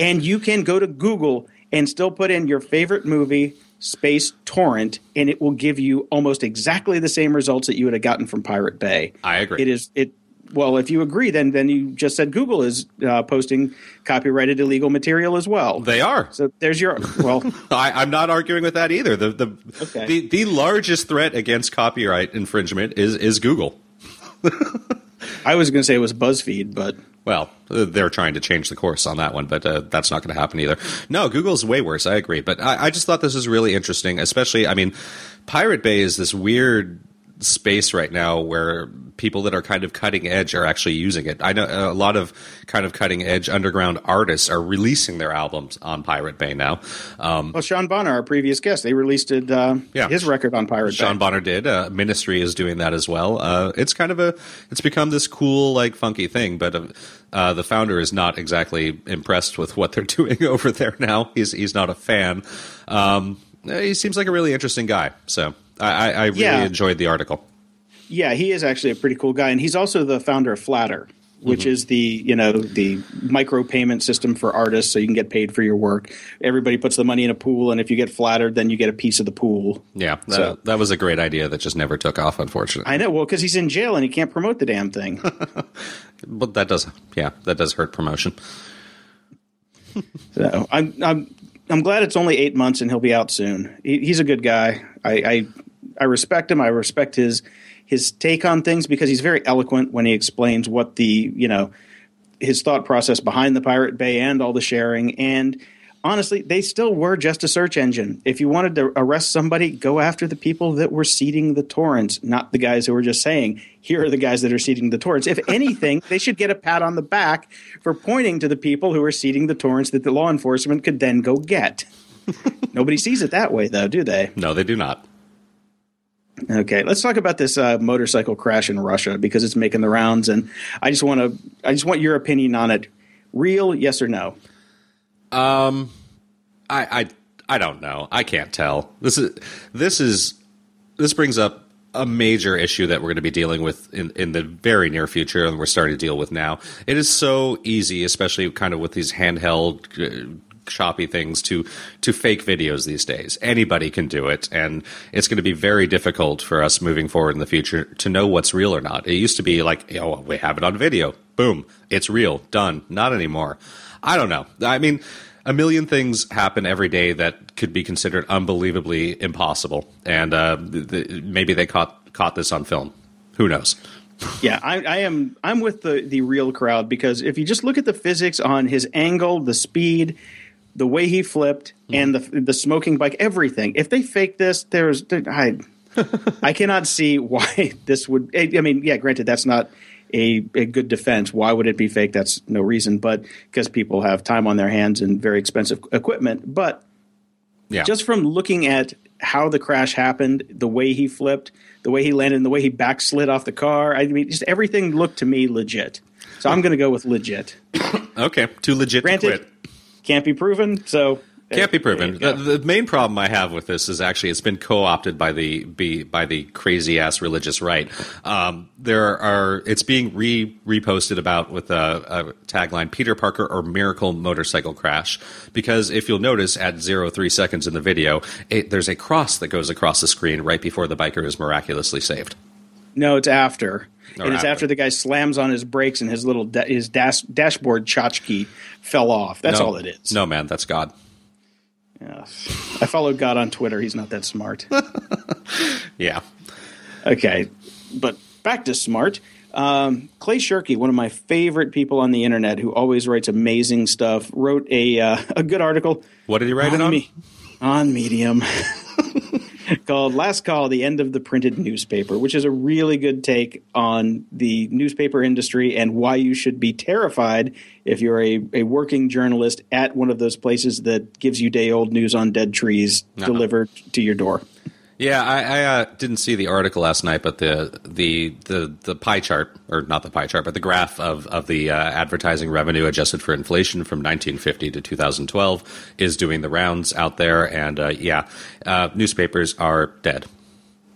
Speaker 3: And you can go to Google and still put in your favorite movie space torrent and it will give you almost exactly the same results that you would have gotten from Pirate Bay.
Speaker 2: I agree.
Speaker 3: It is it well, if you agree, then then you just said Google is uh, posting copyrighted illegal material as well.
Speaker 2: They are.
Speaker 3: so there's your well.
Speaker 2: I, I'm not arguing with that either. The the,
Speaker 3: Okay.
Speaker 2: the the largest threat against copyright infringement is is Google.
Speaker 3: I was going to say it was BuzzFeed, but
Speaker 2: Well, they're trying to change the course on that one, but uh, that's not going to happen either. No, Google's way worse. I agree, but I, I just thought this was really interesting. Especially, I mean, Pirate Bay is this weird space right now where people that are kind of cutting edge are actually using it. I know a lot of kind of cutting edge underground artists are releasing their albums on Pirate Bay now. Um,
Speaker 3: well, Sean Bonner, our previous guest, they released it, uh,
Speaker 2: Yeah.
Speaker 3: his record on Pirate
Speaker 2: Sean
Speaker 3: Bay.
Speaker 2: Sean Bonner did. Uh, Ministry is doing that as well. Uh, it's kind of a, it's become this cool, like funky thing. But uh, uh, the founder is not exactly impressed with what they're doing over there now. He's he's not a fan. Um, he seems like a really interesting guy. So I, I, really
Speaker 3: Yeah.
Speaker 2: enjoyed the article.
Speaker 3: Yeah, he is actually a pretty cool guy, and he's also the founder of Flattr, which
Speaker 2: Mm-hmm.
Speaker 3: is the you know the micro payment system for artists, so you can get paid for your work. Everybody puts the money in a pool, and if you get flattered, then you get a piece of the pool.
Speaker 2: Yeah, that,
Speaker 3: So-
Speaker 2: that was a great idea that just never took off, unfortunately.
Speaker 3: I know, well, because he's in jail and he can't promote the damn thing.
Speaker 2: but that does, yeah, that does hurt promotion.
Speaker 3: So I'm I'm I'm glad it's only eight months and he'll be out soon. He, he's a good guy. I, I I respect him. I respect his his take on things because he's very eloquent when he explains what the you know his thought process behind the Pirate Bay and all the sharing. And honestly, they still were just a search engine. If you wanted to arrest somebody, go after the people that were seeding the torrents, not the guys who were just saying, here are the guys that are seeding the torrents. If anything, they should get a pat on the back for pointing to the people who are seeding the torrents that the law enforcement could then go get. Nobody sees it that way, though, do they?
Speaker 2: No, they do not.
Speaker 3: Okay, let's talk about this uh, motorcycle crash in Russia because it's making the rounds, and I just want to, I just want your opinion on it. Real, yes or no?
Speaker 2: Um, I, I I don't know. I can't tell. This is this is this brings up a major issue that we're going to be dealing with in, in the very near future, and we're starting to deal with now. It is so easy, especially kind of with these handheld. Choppy things to to fake videos these days. Anybody can do it and it's going to be very difficult for us moving forward in the future to know what's real or not. It used to be like oh we have it on video. Boom. It's real. Done. Not anymore. I don't know. I mean a million things happen every day that could be considered unbelievably impossible, and uh, th- th- maybe they caught caught this on film. Who knows?
Speaker 3: Yeah, I, I am. I'm with the the real crowd because if you just look at the physics on his angle, the speed, the way he flipped, hmm. and the the smoking bike, everything. If they fake this, there's I I cannot see why this would. I I mean, yeah, granted, that's not a, a good defense. Why would it be fake? That's no reason, but because people have time on their hands and very expensive equipment. But
Speaker 2: Yeah,
Speaker 3: just from looking at how the crash happened, the way he flipped, the way he landed, and the way he backslid off the car. I mean, just everything looked to me legit. So I'm going to go with legit.
Speaker 2: okay, too legit
Speaker 3: Granted,
Speaker 2: to quit.
Speaker 3: Can't be proven. So
Speaker 2: Can't be proven. The, the main problem I have with this is actually it's been co-opted by the be, by the crazy ass religious right. Um, there are it's being re reposted about with a, a tagline Peter Parker or miracle motorcycle crash because if you'll notice at zero three seconds in the video it, there's a cross that goes across the screen right before the biker is miraculously saved.
Speaker 3: No, it's after.
Speaker 2: Or
Speaker 3: and it's
Speaker 2: after.
Speaker 3: the guy slams on his brakes and his little da- his dash- dashboard tchotchke fell off. That's
Speaker 2: no,
Speaker 3: all it is.
Speaker 2: No man, that's God.
Speaker 3: Yeah. I followed God on Twitter. He's not that smart.
Speaker 2: Yeah.
Speaker 3: Okay, but back to smart. Um, Clay Shirky, one of my favorite people on the internet, who always writes amazing stuff, wrote a uh, a good article
Speaker 2: What did he write it on?
Speaker 3: Me- on Medium. called Last Call The End of the Printed Newspaper, which is a really good take on the newspaper industry and why you should be terrified if you're a, a working journalist at one of those places that gives you day old news on dead trees
Speaker 2: Uh-huh.
Speaker 3: delivered to your door.
Speaker 2: Yeah, I, I uh, didn't see the article last night, but the the the the pie chart, or not the pie chart, but the graph of of the uh, advertising revenue adjusted for inflation from 1950 to 2012 is doing the rounds out there, and uh, yeah, uh, newspapers are dead.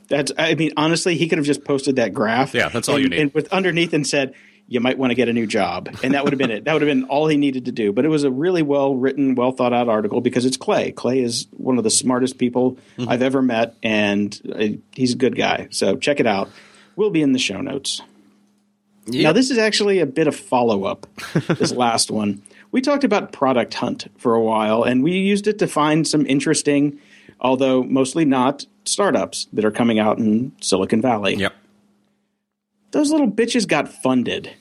Speaker 3: That's, I mean, honestly, he could have just posted that graph.
Speaker 2: Yeah, that's all
Speaker 3: and,
Speaker 2: you need.
Speaker 3: And with underneath and said, you might want to get a new job. And that would have been it. That would have been all he needed to do. But it was a really well written, well thought out article because it's Clay. Clay is one of the smartest people
Speaker 2: Mm-hmm.
Speaker 3: I've ever met, and uh, he's a good guy. So check it out. We'll be in the show notes. Now, this is actually a bit of follow up, this last one. We talked about Product Hunt for a while, and we used it to find some interesting, although mostly not, startups that are coming out in Silicon Valley.
Speaker 2: Yep.
Speaker 3: Those little bitches got funded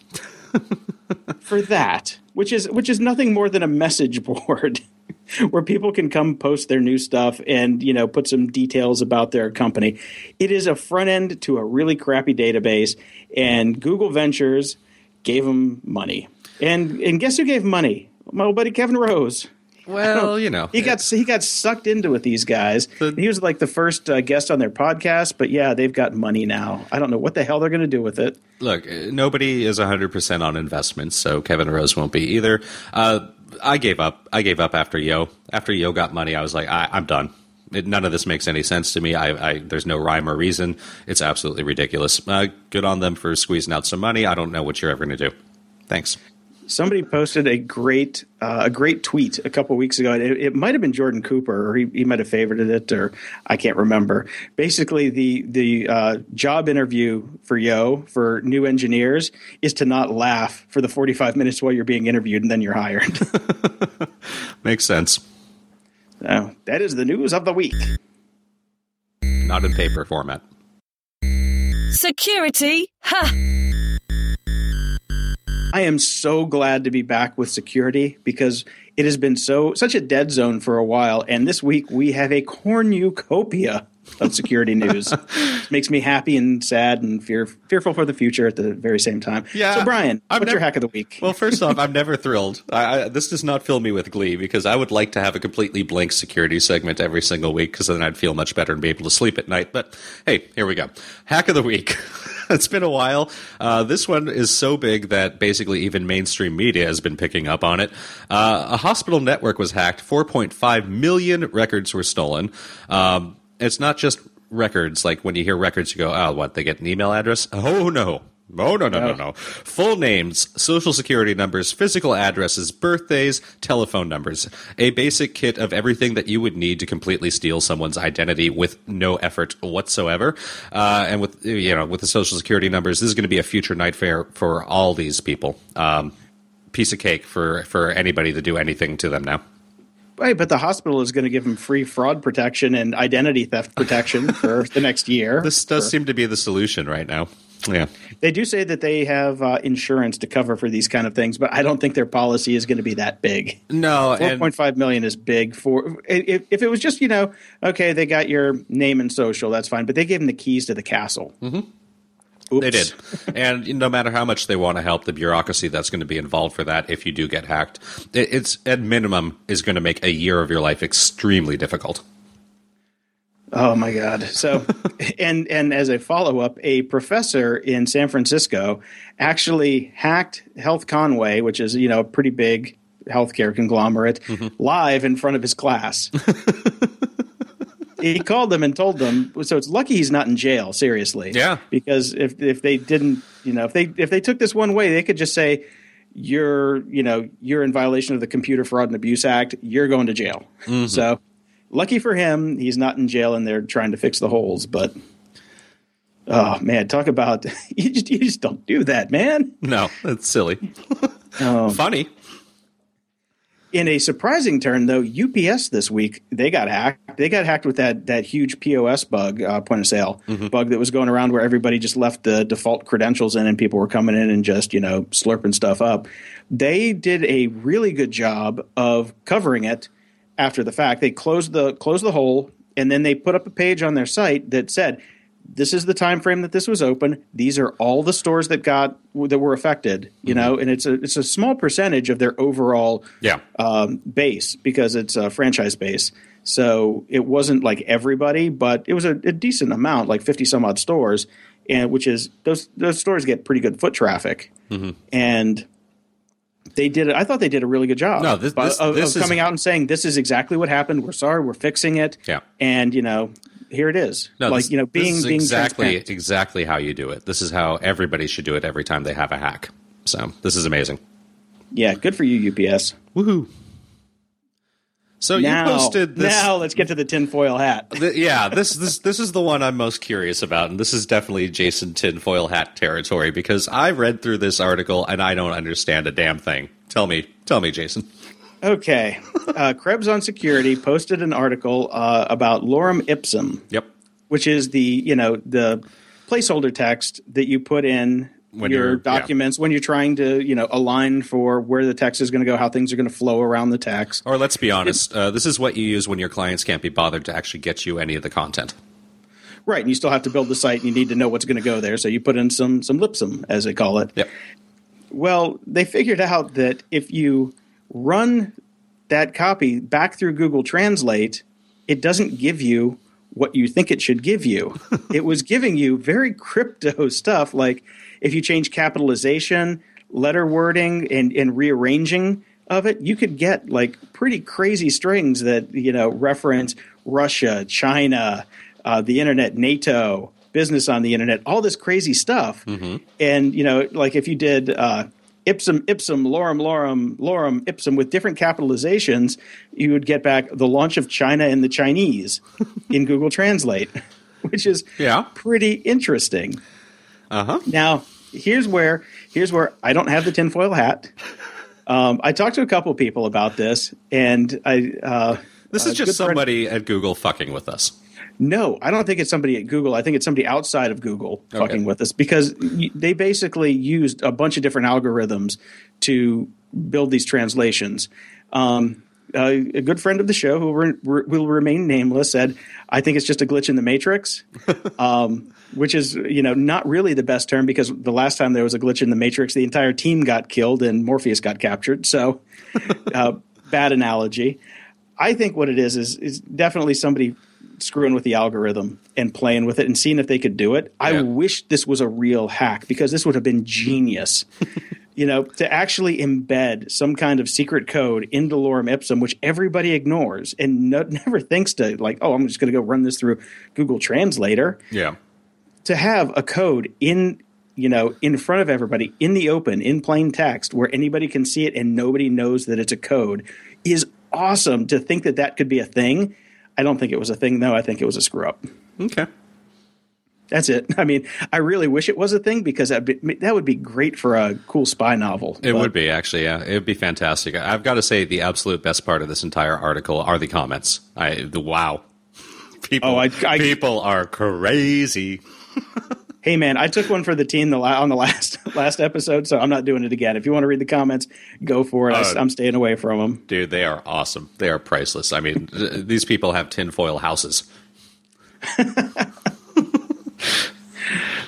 Speaker 3: for that, which is which is nothing more than a message board where people can come post their new stuff and you know put some details about their company. It is a front end to a really crappy database, and Google Ventures gave them money. And and guess who gave money? My old buddy Kevin Rose.
Speaker 2: Well, you know,
Speaker 3: He got he got sucked into with these guys.
Speaker 2: The-
Speaker 3: he was like the first uh, guest on their podcast, but yeah, they've got money now. I don't know what the hell they're going to do with it.
Speaker 2: look, uh, nobody is 100% on investments, so Kevin Rose won't be either. Uh, I gave up. I gave up after Yo. After Yo got money, I was like, I, I'm done. It, none of this makes any sense to me. I, I, there's no rhyme or reason. It's absolutely ridiculous. Uh, good on them for squeezing out some money. I don't know what you're ever going to do. Thanks.
Speaker 3: Somebody posted a great uh, a great tweet a couple weeks ago. It, it might have been Jordan Cooper, or he, he might have favorited it, or I can't remember. Basically, the the uh, job interview for Yo for new engineers is to not laugh for the forty five minutes while you're being interviewed, and then you're hired.
Speaker 2: Makes sense.
Speaker 3: so, that is the news of the week.
Speaker 2: Not in paper format.
Speaker 1: Security? Ha!
Speaker 3: I am so glad to be back with security because it has been so such a dead zone for a while, and this week we have a cornucopia of security news. It makes me happy and sad and fear, fearful for the future at the very same time.
Speaker 2: Yeah,
Speaker 3: So, Brian,
Speaker 2: I've
Speaker 3: what's your hack of the week?
Speaker 2: Well, first off, I'm never thrilled. I, I, this does not fill me with glee because I would like to have a completely blank security segment every single week because then I'd feel much better and be able to sleep at night. But hey, here we go. Hack of the week. it's been a while. Uh, this one is so big that basically even mainstream media has been picking up on it. Uh, a hospital network was hacked. 4.5 million records were stolen. Um, it's not just records. Like when you hear records, you go, "Oh, what? They get an email address? Oh no." Oh, no, no, no, no. Full names, social security numbers, physical addresses, birthdays, telephone numbers. A basic kit of everything that you would need to completely steal someone's identity with no effort whatsoever. Uh, and with, you know, with the social security numbers, this is going to be a future nightmare for all these people. Um, piece of cake for, for anybody to do anything to them now.
Speaker 3: Right, but the hospital is going to give them free fraud protection and identity theft protection for the next year.
Speaker 2: This does seem to be the solution right now. Yeah.
Speaker 3: They do say that they have uh, insurance to cover for these kind of things, but I don't think their policy is going to be that big.
Speaker 2: No,
Speaker 3: Four
Speaker 2: and
Speaker 3: point five million is big for if, if it was just you know okay they got your name and social that's fine but they gave them the keys to the castle. Mm-hmm.
Speaker 2: They did. and no matter how much they want to help, the bureaucracy that's going to be involved for that, if you do get hacked, it's at minimum is going to make a year of your life extremely difficult.
Speaker 3: Oh my god! So, and and as a follow up, a professor in San Francisco actually hacked Health Conway, which is you know a pretty big healthcare conglomerate, mm-hmm. live in front of his class. he called them and told them. So it's lucky he's not in jail. Seriously,
Speaker 2: Yeah.
Speaker 3: Because if if they didn't, you know, if they if they took this one way, they could just say. You're, you know, you're in violation of the Computer Fraud and Abuse Act. You're going to jail. Mm-hmm. So, lucky for him, he's not in jail and they're trying to fix the holes. But oh man, talk about you just you just don't do that, man.
Speaker 2: No, that's silly.
Speaker 3: Oh.
Speaker 2: Funny.
Speaker 3: In a surprising turn, though, UPS this week they got hacked. They got hacked with that that huge POS bug, uh, point of sale bug that was going around where everybody just left the default credentials in and people were coming in and just you know slurping stuff up. They did a really good job of covering it after the fact. They closed the closed the hole and then they put up a page on their site that said, "This is the time frame that this was open. These are all the stores that got that were affected." You know, and it's a it's a small percentage of their overall
Speaker 2: Yeah.
Speaker 3: um, base because it's a franchise base. So it wasn't like everybody, but it was a, a decent amount, like fifty some odd stores, and which is those those stores get pretty good foot traffic,
Speaker 2: Mm-hmm.
Speaker 3: and they did. it. I thought they did a really good job.
Speaker 2: No, this-
Speaker 3: of-
Speaker 2: this-
Speaker 3: of,
Speaker 2: this
Speaker 3: of
Speaker 2: is-
Speaker 3: coming out and saying this is exactly what happened. We're sorry. We're fixing it.
Speaker 2: Yeah.
Speaker 3: and you know here it is.
Speaker 2: No,
Speaker 3: like
Speaker 2: this-
Speaker 3: you know being
Speaker 2: is
Speaker 3: being
Speaker 2: exactly exactly how you do it. This is how everybody should do it every time they have a hack. So this is amazing.
Speaker 3: Yeah, good for you, UPS.
Speaker 2: Woohoo! So
Speaker 3: now,
Speaker 2: you posted this.
Speaker 3: now let's get to the tinfoil hat.
Speaker 2: th- yeah, this this this is the one I'm most curious about, and this is definitely Jason tinfoil hat territory because I read through this article and I don't understand a damn thing. Tell me, tell me, Jason.
Speaker 3: Okay. Uh, Krebs on Security posted an article uh, about lorem ipsum,
Speaker 2: Yep.
Speaker 3: which is the you know the placeholder text that you put in
Speaker 2: When
Speaker 3: your
Speaker 2: you're- yeah.
Speaker 3: documents when you're trying to you know align for where the text is going to go, how things are going to flow around the text.
Speaker 2: Or let's be honest, uh, this is what you use when your clients can't be bothered to actually get you any of the content.
Speaker 3: Right, and you still have to build the site, and you need to know what's going to go there, so you put in some some lipsum, as they call it.
Speaker 2: Yep.
Speaker 3: Well, they figured out that if you run that copy back through Google Translate, it doesn't give you what you think it should give you. it was giving you very crypto stuff like if you change capitalization, letter wording, and, and rearranging of it, you could get like pretty crazy strings that, you know, reference Russia, China, uh, the internet, NATO, business on the internet, all this crazy stuff. And, you know, like if you did uh, ipsum, ipsum, lorem, lorem, lorem, ipsum with different capitalizations, you would get back the launch of China and the Chinese in Google Translate, which is
Speaker 2: Yeah.
Speaker 3: pretty interesting.
Speaker 2: Uh huh.
Speaker 3: Now, here's where here's where I don't have the tinfoil hat. Um, I talked to a couple people about this, and I uh,
Speaker 2: This is just
Speaker 3: friend-
Speaker 2: somebody at Google fucking with us.
Speaker 3: no, I don't think it's somebody at Google. I think it's somebody outside of Google
Speaker 2: Okay.
Speaker 3: fucking with us because they basically used a bunch of different algorithms to build these translations. Um, uh, a good friend of the show who re- re- will remain nameless said, "I think it's just a glitch in the matrix," um, which is you know not really the best term because the last time there was a glitch in the matrix, the entire team got killed and Morpheus got captured. So, uh, bad analogy. I think what it is is is definitely somebody screwing with the algorithm and playing with it and seeing if they could do it. I wish this was a real hack because this would have been genius. you know, to actually embed some kind of secret code into lorem ipsum, which everybody ignores and no, never thinks to like, oh, I'm just going to go run this through Google Translator
Speaker 2: Yeah.
Speaker 3: To have a code in you know in front of everybody in the open in plain text where anybody can see it and nobody knows that it's a code is awesome to think that that could be a thing i don't think it was a thing though i think it was a screw up
Speaker 2: Okay.
Speaker 3: that's it i mean i really wish it was a thing because that'd be, that would be great for a cool spy novel
Speaker 2: It
Speaker 3: But-
Speaker 2: would be actually, yeah. It would be fantastic. I've got to say, the absolute best part of this entire article are the comments. I the wow, people,
Speaker 3: Oh, I- I-
Speaker 2: people are crazy.
Speaker 3: hey man i took one for the team the la- on the last last episode so i'm not doing it again if you want to read the comments go for it I,
Speaker 2: Uh,
Speaker 3: i'm staying away from them
Speaker 2: Dude, they are awesome. They are priceless. I mean, th- these people have tinfoil houses.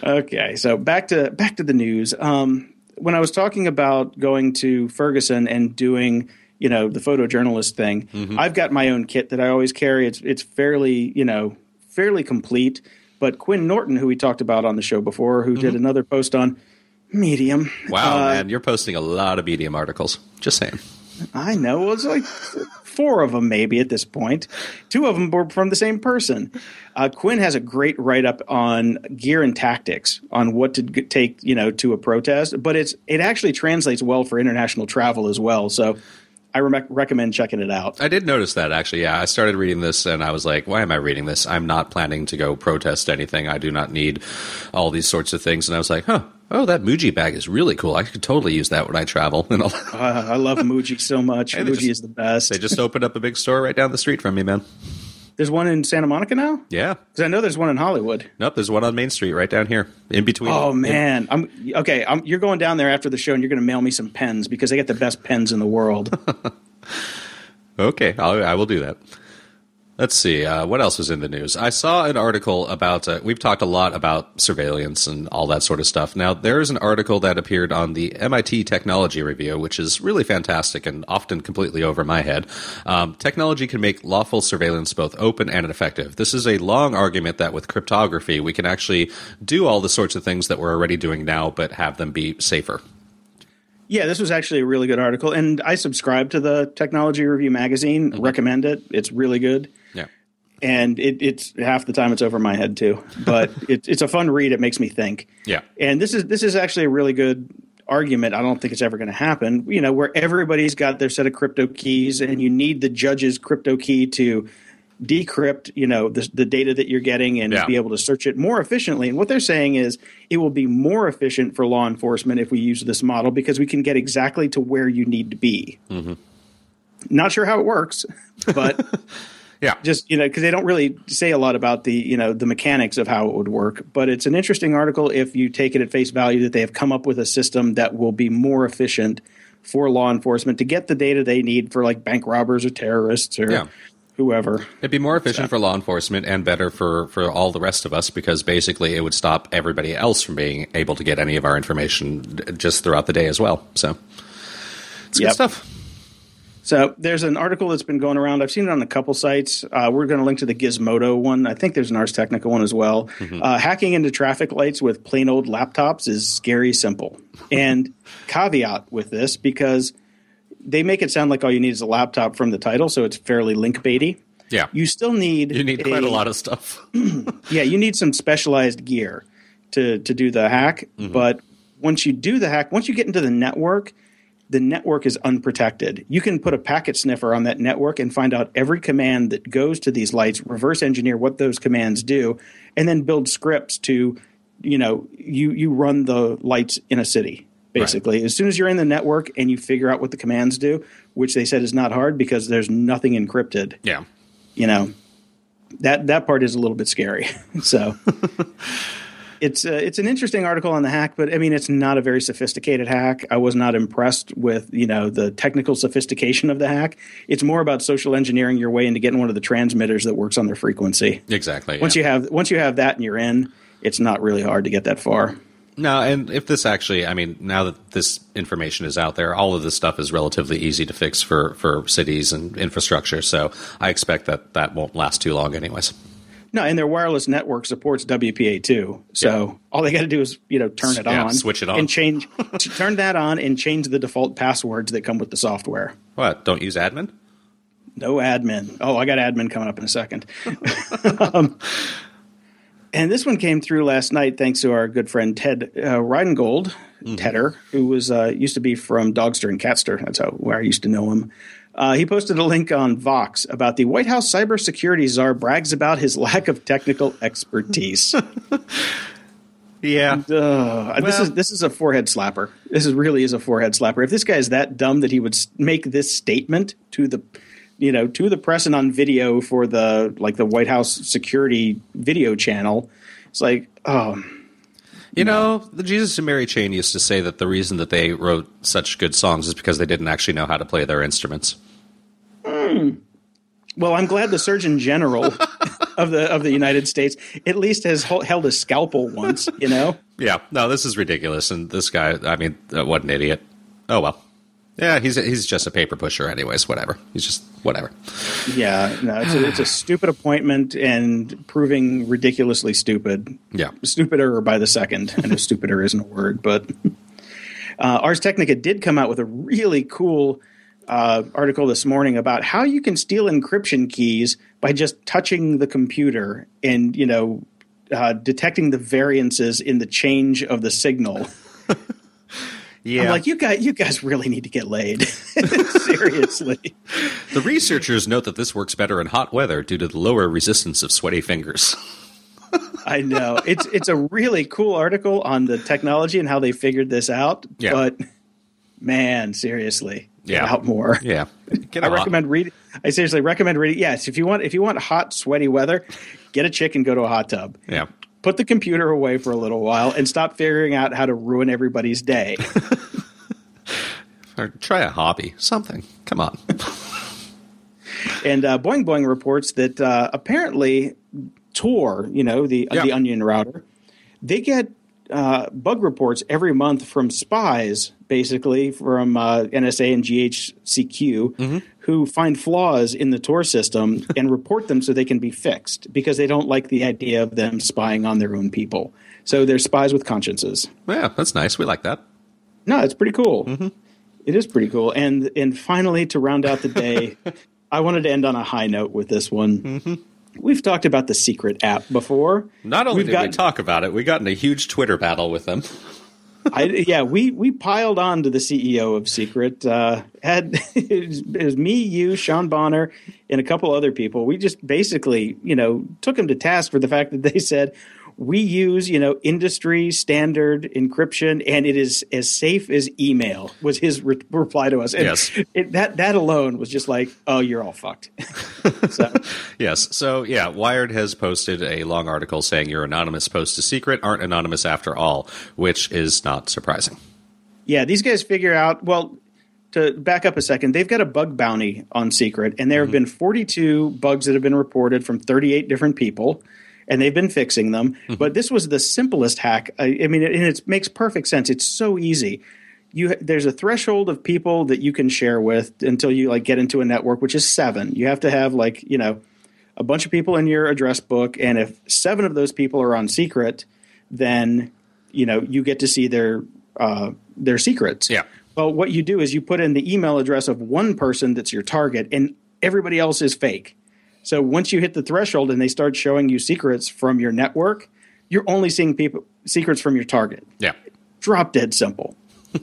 Speaker 3: Okay, so back to back to the news. Um, when I was talking about going to Ferguson and doing, you know, the photojournalist thing, I've got my own kit that I always carry. It's it's fairly, you know, fairly complete. But Quinn Norton, who we talked about on the show before, who did another post on Medium.
Speaker 2: Wow,
Speaker 3: uh,
Speaker 2: man, you're posting a lot of Medium articles. Just saying.
Speaker 3: I know. Well, it's like four of them, maybe at this point. Two of them were from the same person. Uh, Quinn has a great write up on gear and tactics on what to g- take, you know, to a protest. But it's it actually translates well for international travel as well. So I re- recommend checking it out.
Speaker 2: I did notice that actually. Yeah, I started reading this and I was like, why am I reading this? I'm not planning to go protest anything. I do not need all these sorts of things. And I was like, huh, oh, that Muji bag is really cool. I could totally use that when I travel. And
Speaker 3: Uh, I love Muji so much. Muji
Speaker 2: just-
Speaker 3: is the best.
Speaker 2: they just opened up a big store right down the street from me, man.
Speaker 3: There's one in Santa Monica now.
Speaker 2: Yeah.
Speaker 3: Because I know there's one in Hollywood.
Speaker 2: Nope, there's one on Main Street right down here, in between.
Speaker 3: Oh man, I'm okay. I'm, you're going down there after the show, and you're going to mail me some pens because they get the best pens in the world.
Speaker 2: Okay, I'll, I will do that. Let's see. Uh, what else was in the news? I saw an article about. Uh, we've talked a lot about surveillance and all that sort of stuff. Now, there is an article that appeared on the MIT Technology Review, which is really fantastic and often completely over my head. Um, technology can make lawful surveillance both open and effective. This is a long argument that with cryptography, we can actually do all the sorts of things that we're already doing now, but have them be safer.
Speaker 3: Yeah, this was actually a really good article, and I subscribe to the Technology Review magazine. Mm-hmm. Recommend it; it's really good.
Speaker 2: Yeah,
Speaker 3: and it, it's half the time it's over my head too, but it, it's a fun read. It makes me think.
Speaker 2: Yeah,
Speaker 3: and this is this is actually a really good argument. I don't think it's ever going to happen. You know, where everybody's got their set of crypto keys, and you need the judge's crypto key to decrypt you know the, the data that you're getting and yeah. be able to search it more efficiently. And what they're saying is it will be more efficient for law enforcement if we use this model because we can get exactly to where you need to be. Mm-hmm. not sure how it works but
Speaker 2: yeah.
Speaker 3: just you know because they don't really say a lot about the you know the mechanics of how it would work. But it's an interesting article if you take it at face value that they have come up with a system that will be more efficient for law enforcement to get the data they need for like bank robbers or terrorists or yeah whoever.
Speaker 2: It'd be more efficient so. for law enforcement and better for, for all the rest of us because basically it would stop everybody else from being able to get any of our information just throughout the day as well. So it's yep. good stuff.
Speaker 3: So there's an article that's been going around. I've seen it on a couple sites. Uh, we're going to link to the Gizmodo one. I think there's an Ars Technica one as well. Mm-hmm. Uh, hacking into traffic lights with plain old laptops is scary simple. And caveat with this because – they make it sound like all you need is a laptop from the title, so it's fairly link baity.
Speaker 2: Yeah,
Speaker 3: you still need
Speaker 2: you need quite a, a lot of stuff.
Speaker 3: yeah, you need some specialized gear to to do the hack. Mm-hmm. But once you do the hack, once you get into the network, the network is unprotected. You can put a packet sniffer on that network and find out every command that goes to these lights, reverse engineer what those commands do, and then build scripts to, you know, you you run the lights in a city basically. Right. As soon as you're in the network and you figure out what the commands do, which they said is not hard because there's nothing encrypted.
Speaker 2: Yeah.
Speaker 3: You know, that that part is a little bit scary. so it's uh, it's an interesting article on the hack, but I mean it's not a very sophisticated hack. I was not impressed with you know the technical sophistication of the hack. It's more about social engineering your way into getting one of the transmitters that works on their frequency.
Speaker 2: Exactly.
Speaker 3: Once
Speaker 2: yeah.
Speaker 3: you have once you have that and you're in, it's not really hard to get that far.
Speaker 2: No, and if this actually, I mean, now that this information is out there, all of this stuff is relatively easy to fix for, for cities and infrastructure. So I expect that that won't last too long, anyways.
Speaker 3: No, and their wireless network supports WPA two. So yeah. all they got to do is you know turn it
Speaker 2: yeah,
Speaker 3: on,
Speaker 2: switch it on,
Speaker 3: and change turn that on and change the default passwords that come with the software.
Speaker 2: What? Don't use admin?
Speaker 3: No admin. Oh, I got admin coming up in a second. um, and this one came through last night thanks to our good friend Ted uh, Rheingold, mm-hmm. Tedder, who was uh, used to be from Dogster and Catster. That's how where I used to know him. Uh, he posted a link on Vox about the White House cybersecurity czar brags about his lack of technical expertise.
Speaker 2: yeah,
Speaker 3: and, uh, well, this is this is a forehead slapper. This is really is a forehead slapper. If this guy is that dumb that he would make this statement to the you know, to the press and on video for the like the White House security video channel. It's like, oh.
Speaker 2: You know, the Jesus and Mary chain used to say that the reason that they wrote such good songs is because they didn't actually know how to play their instruments.
Speaker 3: Mm. Well, I'm glad the Surgeon General of the of the United States at least has held a scalpel once. You know.
Speaker 2: Yeah. No, this is ridiculous, and this guy. I mean, uh, what an idiot. Oh well. Yeah, he's he's just a paper pusher, anyways. Whatever. He's just whatever.
Speaker 3: Yeah, no, it's a, it's a stupid appointment and proving ridiculously stupid.
Speaker 2: Yeah,
Speaker 3: stupider by the second. I know stupider isn't a word, but uh, Ars Technica did come out with a really cool uh, article this morning about how you can steal encryption keys by just touching the computer and you know uh, detecting the variances in the change of the signal. Yeah. I'm like, you guys, you guys really need to get laid. Seriously.
Speaker 2: The researchers note that this works better in hot weather due to the lower resistance of sweaty fingers.
Speaker 3: I know. It's it's a really cool article on the technology and how they figured this out. Yeah. But man, seriously. Get yeah. out more.
Speaker 2: Yeah.
Speaker 3: Get I recommend reading I seriously recommend reading yes, if you want if you want hot, sweaty weather, get a chick and go to a hot tub.
Speaker 2: Yeah
Speaker 3: put the computer away for a little while and stop figuring out how to ruin everybody's day.
Speaker 2: or try a hobby, something. Come on.
Speaker 3: and uh, Boing Boing reports that uh, apparently Tor, you know, the
Speaker 2: Yeah.
Speaker 3: the Onion router, they get uh, bug reports every month from spies, basically from uh, NSA and GHCQ, mm-hmm. who find flaws in the Tor system and report them so they can be fixed because they don't like the idea of them spying on their own people. So they're spies with consciences.
Speaker 2: Yeah, that's nice. We like that.
Speaker 3: No, it's pretty cool. Mm-hmm. It is pretty cool. And and finally, to round out the day, I wanted to end on a high note with this one. Mm-hmm. We've talked about the secret app before.
Speaker 2: Not only
Speaker 3: We've
Speaker 2: did we talk about it, we got in a huge Twitter battle with them.
Speaker 3: I, yeah, we we piled on to the CEO of Secret. Uh, had it was, it was me, you, Sean Bonner, and a couple other people. We just basically, you know, took him to task for the fact that they said we use, you know, industry standard encryption, and it is as safe as email. Was his re- reply to us? And
Speaker 2: Yes.
Speaker 3: it, that that alone was just like, oh, you're all fucked. so,
Speaker 2: Yes. So, yeah, Wired has posted a long article saying your anonymous posts to secret aren't anonymous after all, which is not surprising.
Speaker 3: Yeah, these guys figure out. Well, to back up a second, they've got a bug bounty on Secret, and there have mm-hmm. been 42 bugs that have been reported from 38 different people, and they've been fixing them. But this was the simplest hack. I, I mean, it, and it makes perfect sense. It's so easy. You there's a threshold of people that you can share with until you like get into a network, which is seven. You have to have like you know a bunch of people in your address book, and if seven of those people are on Secret, then you know you get to see their uh, their secrets.
Speaker 2: Yeah.
Speaker 3: Well, what you do is you put in the email address of one person that's your target, and everybody else is fake. So once you hit the threshold and they start showing you secrets from your network, you're only seeing people secrets from your target.
Speaker 2: Yeah.
Speaker 3: Drop dead simple.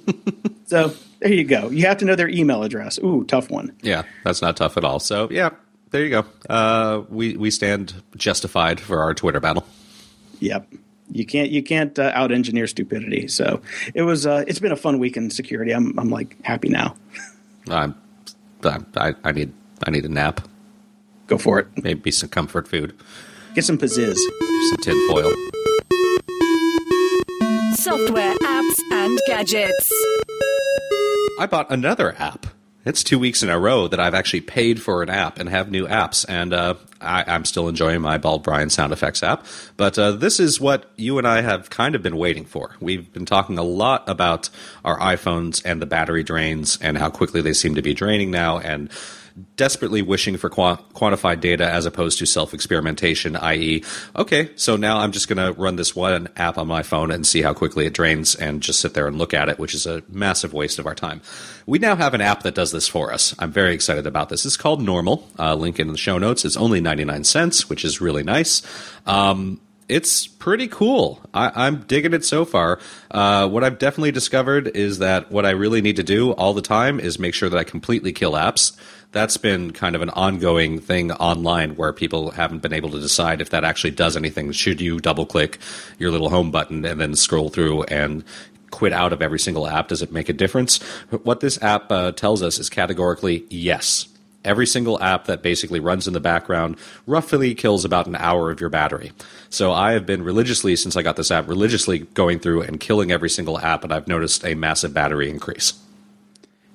Speaker 3: so there you go. You have to know their email address. Ooh, tough one.
Speaker 2: Yeah, that's not tough at all. So, yeah, there you go. Uh, we, we stand justified for our Twitter battle.
Speaker 3: Yep. You can't you can't uh, out engineer stupidity. So it was uh, it's been a fun week in security. I'm I'm like happy now.
Speaker 2: I'm, I'm, I, I need I need a nap,
Speaker 3: Go for it.
Speaker 2: maybe some comfort food,
Speaker 3: Get some pizzazz.
Speaker 2: some tin foil.
Speaker 1: Software, apps, and gadgets.
Speaker 2: I bought another app. It's two weeks in a row that I've actually paid for an app and have new apps, and uh, I, I'm still enjoying my Bald Brian sound effects app. But uh, this is what you and I have kind of been waiting for. We've been talking a lot about our iPhones and the battery drains and how quickly they seem to be draining now, and desperately wishing for qua- quantified data as opposed to self experimentation, i.e., okay, so now I'm just going to run this one app on my phone and see how quickly it drains and just sit there and look at it, which is a massive waste of our time. We now have an app that does this for us. I'm very excited about this. It's called Normal. Uh, link in the show notes. It's only 99 cents, which is really nice. Um, it's pretty cool. I, I'm digging it so far. Uh, what I've definitely discovered is that what I really need to do all the time is make sure that I completely kill apps. That's been kind of an ongoing thing online where people haven't been able to decide if that actually does anything. Should you double click your little home button and then scroll through and quit out of every single app? Does it make a difference? What this app uh, tells us is categorically yes every single app that basically runs in the background roughly kills about an hour of your battery. So I have been religiously, since I got this app, religiously going through and killing every single app, and I've noticed a massive battery increase.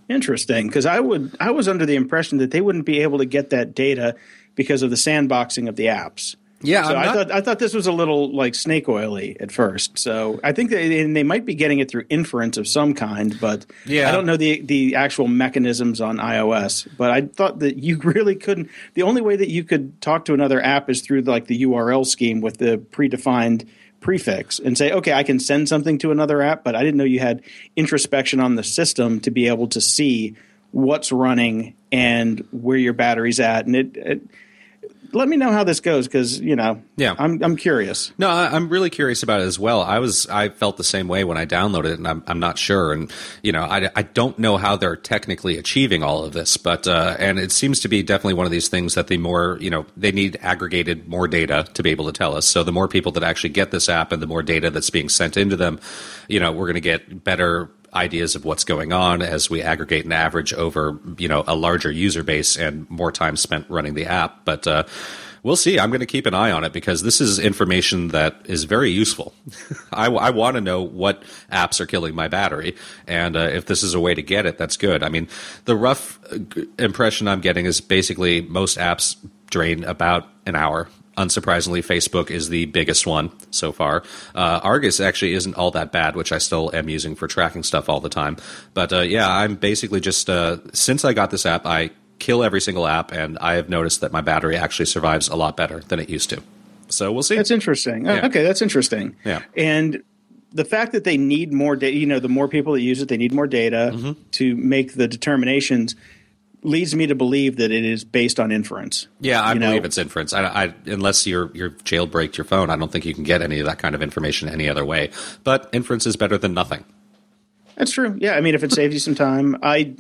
Speaker 3: Interesting, because I would I was under the impression that they wouldn't be able to get that data because of the sandboxing of the apps.
Speaker 2: Yeah,
Speaker 3: so
Speaker 2: I'm
Speaker 3: I thought I thought this was a little like snake oily at first. So I think they and they might be getting it through inference of some kind, but
Speaker 2: Yeah.
Speaker 3: I don't know the the actual mechanisms on iOS. But I thought that you really couldn't. The only way that you could talk to another app is through like the URL scheme with the predefined prefix and say, okay, I can send something to another app, but I didn't know you had introspection on the system to be able to see what's running and where your battery's at. And it, it let me know how this goes because you know,
Speaker 2: Yeah.
Speaker 3: I'm I'm curious.
Speaker 2: No, I, I'm really curious about it as well. I was, I felt the same way when I downloaded it, and I'm, I'm not sure. And you know, I, I don't know how they're technically achieving all of this, but uh, and it seems to be definitely one of these things that the more, you know, they need aggregated more data to be able to tell us. So the more people that actually get this app, and the more data that's being sent into them, you know, we're going to get better ideas of what's going on as we aggregate an average over you know a larger user base and more time spent running the app but uh, We'll see. I'm going to keep an eye on it because this is information that is very useful. I, I want to know what apps are killing my battery, and uh, if this is a way to get it, that's good. I mean, the rough uh, impression I'm getting is basically most apps drain about an hour unsurprisingly, Facebook is the biggest one so far. Uh, Argus actually isn't all that bad, which I still am using for tracking stuff all the time. But uh, yeah, I'm basically just uh, since I got this app, I kill every single app, and I have noticed that my battery actually survives a lot better than it used to. So we'll see.
Speaker 3: That's interesting. Oh,
Speaker 2: Yeah.
Speaker 3: Okay, that's interesting.
Speaker 2: Yeah.
Speaker 3: And the fact that they need more data, you know, the more people that use it, they need more data
Speaker 2: Mm-hmm.
Speaker 3: to make the determinations, leads me to believe that it is based on inference.
Speaker 2: Yeah, I
Speaker 3: You know-
Speaker 2: believe it's inference. I, I, unless you're you're jailbreaked your phone, I don't think you can get any of that kind of information any other way. But inference is better than nothing.
Speaker 3: That's true. Yeah, I mean, if it saves you some time, I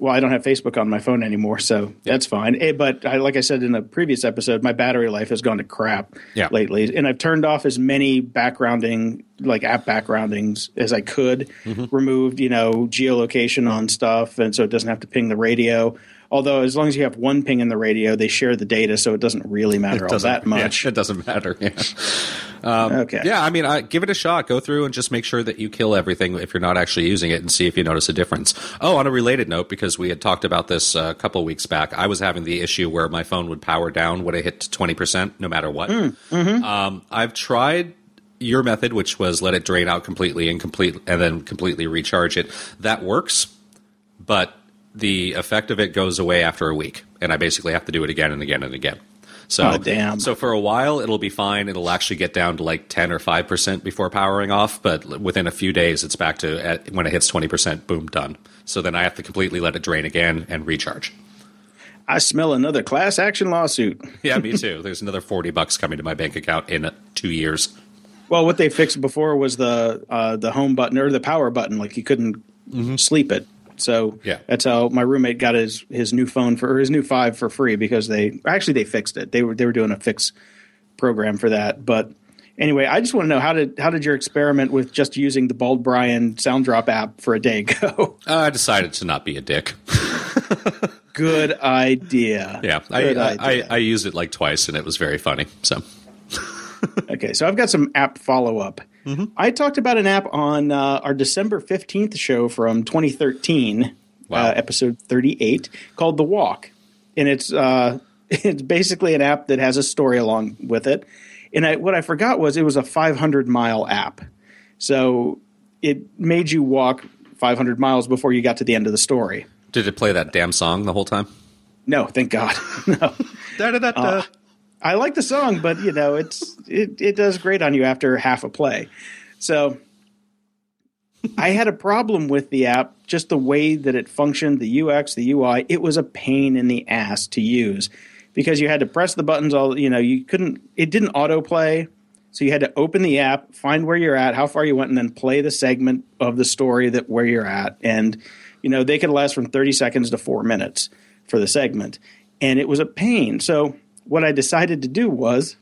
Speaker 3: well, I don't have Facebook on my phone anymore, so that's fine. Eh, But I, like I said in a previous episode, my battery life has gone to crap
Speaker 2: Yeah.
Speaker 3: lately, and I've turned off as many backgrounding, like app backgroundings, as I could.
Speaker 2: Mm-hmm.
Speaker 3: Removed, you know, geolocation on stuff, and so it doesn't have to ping the radio. Although, as long as you have one ping in the radio, they share the data, so it doesn't really matter all
Speaker 2: Doesn't-
Speaker 3: that much.
Speaker 2: yeah, it doesn't matter. Yeah.
Speaker 3: okay.
Speaker 2: Yeah, I mean, I, give it a shot. Go through and just make sure that you kill everything if you're not actually using it, and see if you notice a difference. Oh, on a related note, because we had talked about this uh, a couple weeks back, I was having the issue where my phone would power down when it hit twenty percent, no matter what. Um, I've tried your method, which was let it drain out completely and complete, and then completely recharge it. That works, but the effect of it goes away after a week, and I basically have to do it again and again and again. So,
Speaker 3: Oh, damn.
Speaker 2: so for a while, it'll be fine. It'll actually get down to like 10 or 5% before powering off, but within a few days, it's back to at, when it hits 20%, boom, done. So then I have to completely let it drain again and recharge.
Speaker 3: I smell another class action lawsuit.
Speaker 2: Yeah, me too. There's another 40 bucks coming to my bank account in uh, two years.
Speaker 3: Well, what they fixed before was the uh, the home button or the power button. Like you couldn't sleep it. So.
Speaker 2: Yeah.
Speaker 3: that's how my roommate got his his new phone for or his new five for free because they actually they fixed it. They were they were doing a fix program for that. But anyway, I just want to know how did how did your experiment with just using the Bald Brian Sound Drop app for a day go?
Speaker 2: Uh, I decided to not be a dick.
Speaker 3: Good idea.
Speaker 2: Yeah, I,
Speaker 3: Good
Speaker 2: I, I. I used it like twice, and it was very funny. So,
Speaker 3: Okay, so I've got some app follow up.
Speaker 2: Mm-hmm.
Speaker 3: I talked about an app on uh, our December 15th show from 2013,
Speaker 2: Wow.
Speaker 3: uh, episode 38, called The Walk. And it's uh, it's basically an app that has a story along with it. And I, what I forgot was it was a 500 mile app. So it made you walk 500 miles before you got to the end of the story.
Speaker 2: did it play that damn song the whole time?
Speaker 3: No, thank God. no.
Speaker 2: Da-da-da-da.
Speaker 3: I like the song, but you know, it's it, it does great on you after half a play. So I had a problem with the app, just the way that it functioned, the UX, the UI. It was a pain in the ass to use because you had to press the buttons all you know, you couldn't it didn't autoplay. So you had to open the app, find where you're at, how far you went, and then play the segment of the story that where you're at. And you know, they could last from 30 seconds to four minutes for the segment. And it was a pain. So what I decided to do was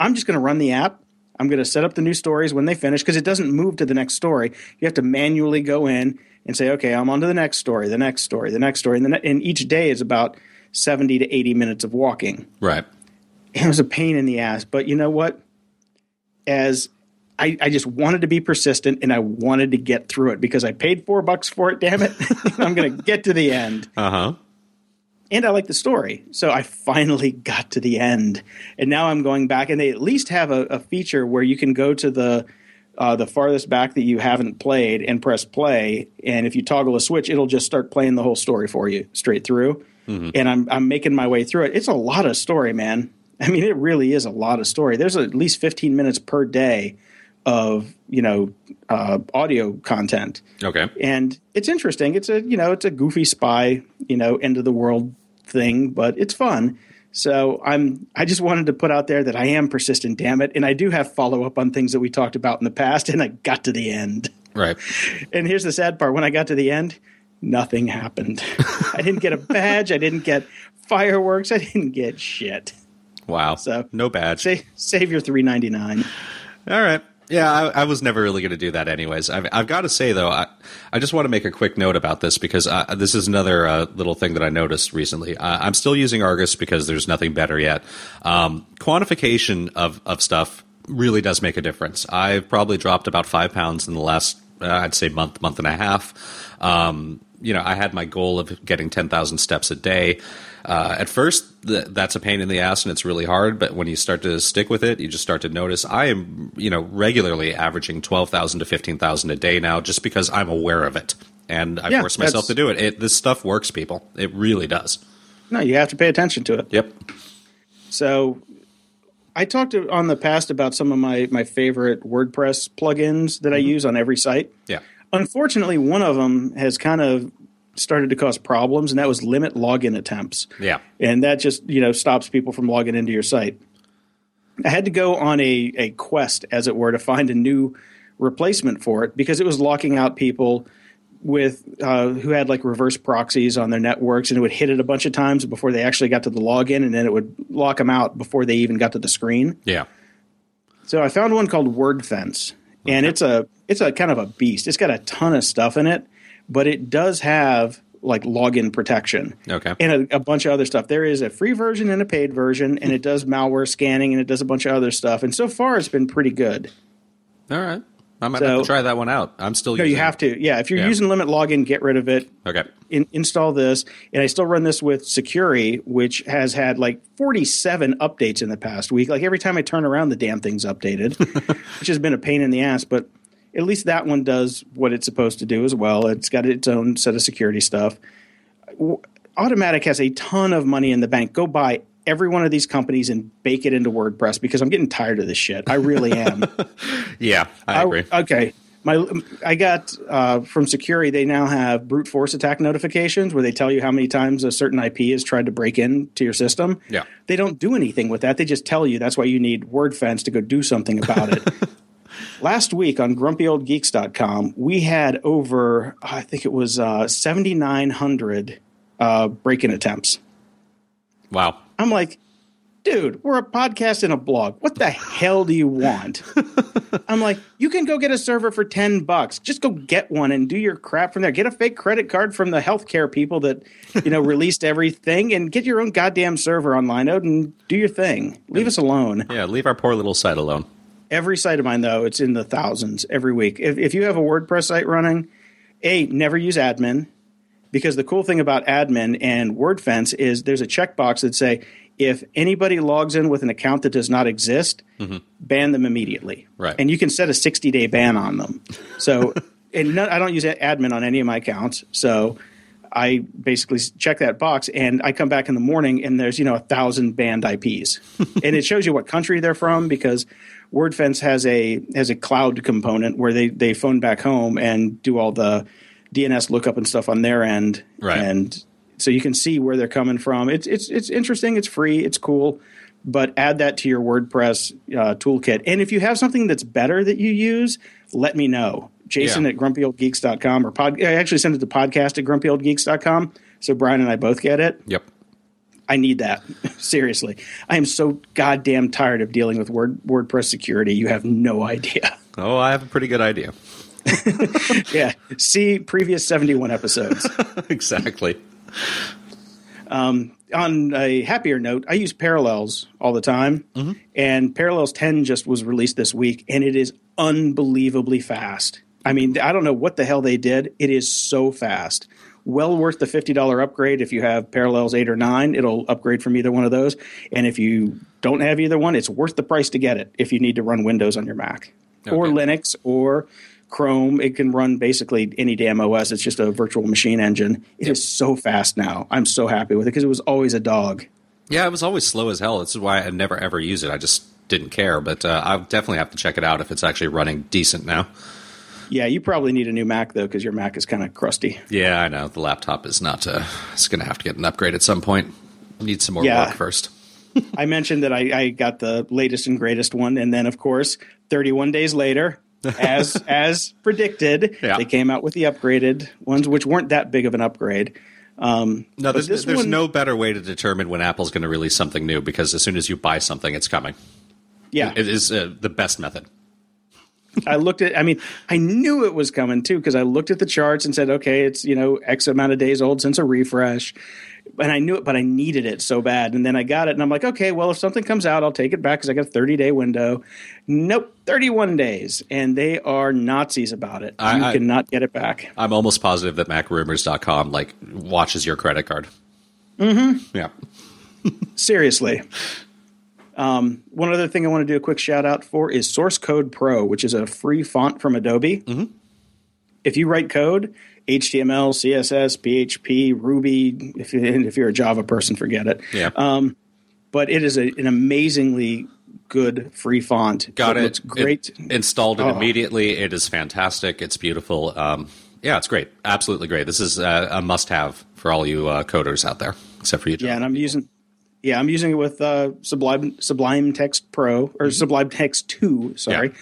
Speaker 3: I'm just going to run the app. I'm going to set up the new stories when they finish because it doesn't move to the next story. You have to manually go in and say, okay, I'm on to the next story, the next story, the next story. And, the ne- and each day is about 70 to 80 minutes of walking.
Speaker 2: Right.
Speaker 3: It was a pain in the ass. But you know what? As I, I just wanted to be persistent and I wanted to get through it because I paid four bucks for it, damn it. I'm going to get to the end
Speaker 2: Uh huh.
Speaker 3: And I like the story. So I finally got to the end, and now I'm going back, and they at least have a, a feature where you can go to the uh, the farthest back that you haven't played and press play, and if you toggle a switch, it'll just start playing the whole story for you straight through. And I'm I'm making my way through it. It's a lot of story, man. I mean, it really is a lot of story. There's at least 15 minutes per day of you know uh, audio content
Speaker 2: Okay.
Speaker 3: and it's interesting. It's a you know it's a goofy spy you know end of the world thing, but it's fun. So I'm I just wanted to put out there that I am persistent, damn it, and I do have follow up on things that we talked about in the past, and I got to the end.
Speaker 2: Right.
Speaker 3: And here's the sad part: when I got to the end, nothing happened. I didn't get a badge. I didn't get fireworks. I didn't get shit.
Speaker 2: Wow.
Speaker 3: So-
Speaker 2: no badge.
Speaker 3: Save your three ninety nine.
Speaker 2: All right. Yeah, I, I was never really going to do that, anyways. I've, I've got to say though, I, I just want to make a quick note about this because uh, this is another uh, little thing that I noticed recently. Uh, I'm still using Argus because there's nothing better yet. Um, quantification of of stuff really does make a difference. I've probably dropped about five pounds in the last, I'd say, month, month and a half. Um, you know, I had my goal of getting 10,000 steps a day. Uh, at first, th- that's a pain in the ass and it's really hard. But when you start to stick with it, you just start to notice I am, you know, regularly averaging 12,000 to 15,000 a day now just because I'm aware of it. And I
Speaker 3: Yeah,
Speaker 2: force myself to do it. it. This stuff works, people. It really does.
Speaker 3: No, you have to pay attention to it.
Speaker 2: Yep.
Speaker 3: So I talked to, on the past about some of my, my favorite WordPress plugins that I mm-hmm. use on every site.
Speaker 2: Yeah.
Speaker 3: Unfortunately, one of them has kind of started to cause problems, and that was limit login attempts.
Speaker 2: Yeah.
Speaker 3: And that just, you know, stops people from logging into your site. I had to go on a, a quest, as it were, to find a new replacement for it because it was locking out people with uh, who had like reverse proxies on their networks, and it would hit it a bunch of times before they actually got to the login, and then it would lock them out before they even got to the screen.
Speaker 2: Yeah.
Speaker 3: So I found one called WordFence, and it's a it's a kind of a beast. It's got a ton of stuff in it, but it does have like login protection.
Speaker 2: Okay.
Speaker 3: And a, a bunch of other stuff. There is a free version and a paid version, and it does malware scanning and it does a bunch of other stuff. And so far, it's been pretty good.
Speaker 2: All right. I might
Speaker 3: So-
Speaker 2: have to try that one out. I'm still
Speaker 3: No,
Speaker 2: using
Speaker 3: you have to. Yeah, if you're
Speaker 2: Yeah.
Speaker 3: using limit login, get rid of it.
Speaker 2: Okay.
Speaker 3: In, install this, and I still run this with Sucuri, which has had like 47 updates in the past week. Like every time I turn around, the damn thing's updated, which has been a pain in the ass. But at least that one does what it's supposed to do as well. It's got its own set of security stuff. Automattic has a ton of money in the bank. Go buy every one of these companies and bake it into WordPress because I'm getting tired of this shit. I really am.
Speaker 2: Yeah, I agree.
Speaker 3: okay. My, I got uh, from Sucuri. They now have brute force attack notifications where they tell you how many times a certain IP has tried to break into your system.
Speaker 2: Yeah.
Speaker 3: they don't do anything with that. They just tell you. That's why you need WordFence to go do something about it. Last week on GrumpyOldGeeks.com, we had over, I think it was uh, 7,900 uh, break-in attempts.
Speaker 2: Wow.
Speaker 3: I'm like, dude, we're a podcast and a blog. What the hell do you want? I'm like, you can go get a server for 10 bucks. Just go get one and do your crap from there. Get a fake credit card from the healthcare people that, you know, released everything and get your own goddamn server on Linode and do your thing. Leave us alone.
Speaker 2: Yeah, leave our poor little site alone.
Speaker 3: Every site of mine, though, it's in the thousands every week. If, if you have a WordPress site running, A, never use admin because the cool thing about admin and WordFence is there's a checkbox that say if anybody logs in with an account that does not exist, mm-hmm. ban them immediately.
Speaker 2: Right.
Speaker 3: And you can set a 60 day ban on them. So, and no, I don't use admin on any of my accounts. So I basically check that box and I come back in the morning and there's, you know, a thousand banned IPs. and it shows you what country they're from because WordFence has a has a cloud component where they, they phone back home and do all the DNS lookup and stuff on their end.
Speaker 2: Right.
Speaker 3: And so you can see where they're coming from. It's it's it's interesting. It's free. It's cool. But add that to your WordPress uh, toolkit. And if you have something that's better that you use, let me know. Jason
Speaker 2: Yeah.
Speaker 3: at grumpyoldgeeks.com or pod, I actually send it to podcast at grumpyoldgeeks.com. So Brian and I both get it.
Speaker 2: Yep.
Speaker 3: I need that. Seriously. I am so goddamn tired of dealing with Word, WordPress security. You have no idea.
Speaker 2: Oh, I have a pretty good idea.
Speaker 3: yeah. See previous 71 episodes.
Speaker 2: exactly.
Speaker 3: Um, on a happier note, I use Parallels all the time, mm-hmm. and Parallels 10 just was released this week, and it is unbelievably fast. I mean, I don't know what the hell they did. It is so fast. Well worth the $50 upgrade if you have Parallels 8 or 9. It'll upgrade from either one of those. And if you don't have either one, it's worth the price to get it if you need to run Windows on your Mac or Linux or Chrome. It can run basically any damn OS. It's just a virtual machine engine. It is so fast now. I'm so happy with it because it was always a dog.
Speaker 2: Yeah, it was always slow as hell. This is why I never ever use it. I just didn't care. But uh, I definitely have to check it out if it's actually running decent now.
Speaker 3: Yeah, you probably need a new Mac though because your Mac is kind of crusty.
Speaker 2: Yeah, I know the laptop is not. Uh, it's going to have to get an upgrade at some point. Need some more
Speaker 3: Yeah.
Speaker 2: work first.
Speaker 3: I mentioned that I, I got the latest and greatest one, and then of course, 31 days later, as as predicted,
Speaker 2: Yeah.
Speaker 3: they came out with the upgraded ones, which weren't that big of an upgrade. Um,
Speaker 2: No, there's, there's
Speaker 3: one-
Speaker 2: no better way to determine when Apple's going to release something new because as soon as you buy something, it's coming.
Speaker 3: yeah,
Speaker 2: It is uh, the best method.
Speaker 3: I looked at. I mean, I knew it was coming too because I looked at the charts and said, "Okay, it's you know X amount of days old since a refresh." And I knew it, but I needed it so bad. And then I got it, and I'm like, okay, well, if something comes out, I'll take it back because I got a 30 day window. Nope, 31 days, and they are Nazis about it.
Speaker 2: I-
Speaker 3: you
Speaker 2: I-
Speaker 3: cannot get it back.
Speaker 2: I'm almost positive that MacRumors.com like watches your credit card. Mm-hmm. Yeah.
Speaker 3: Seriously. Um, one other thing I want to do a quick shout out for is Source Code Pro, which is a free font from Adobe. If you write code, HTML, CSS, PHP, Ruby, if, you, if you're a Java person, forget it.
Speaker 2: Yeah.
Speaker 3: But it is a, an amazingly good free font.
Speaker 2: Got
Speaker 3: that
Speaker 2: it.
Speaker 3: Looks great.
Speaker 2: It- installed it
Speaker 3: Oh.
Speaker 2: immediately. It is fantastic. It's beautiful. Um, yeah, it's great. Absolutely great. This is uh, a must-have for all you uh, coders out there, except for you. John.
Speaker 3: Yeah, and I'm using yeah, I'm using it with uh, Sublime Sublime Text Pro or Sublime Text Two, sorry.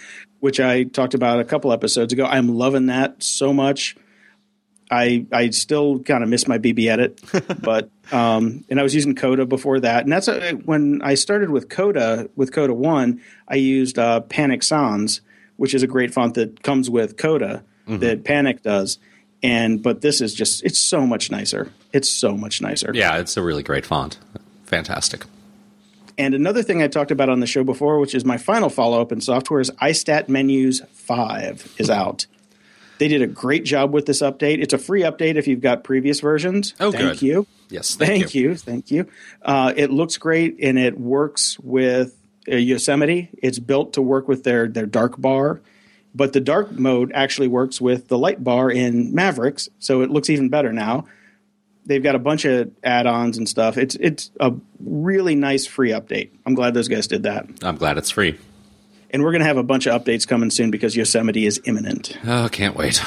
Speaker 3: Which I talked about a couple episodes ago. I'm loving that so much. I I still kind of miss my BB edit, but um, and I was using Coda before that, and that's a, when I started with Coda with Coda One. I used uh, Panic Sans, which is a great font that comes with Coda that Panic does, and but this is just it's so much nicer. It's so much nicer.
Speaker 2: Yeah, it's a really great font. Fantastic.
Speaker 3: And another thing I talked about on the show before, which is my final follow up in software, is iStat Menus 5 is out. They did a great job with this update. It's a free update if you've got previous versions.
Speaker 2: Oh,
Speaker 3: thank
Speaker 2: good.
Speaker 3: you.
Speaker 2: Yes, thank
Speaker 3: Thank, you. Thank you. Uh, it looks great and it works with uh, Yosemite. It's built to work with their, their dark bar, but the dark mode actually works with the light bar in Mavericks, so it looks even better now. They've got a bunch of add-ons and stuff. It's it's a really nice free update. I'm glad those guys did that.
Speaker 2: I'm glad it's free.
Speaker 3: And we're going to have a bunch of updates coming soon because Yosemite is imminent.
Speaker 2: Oh, can't wait.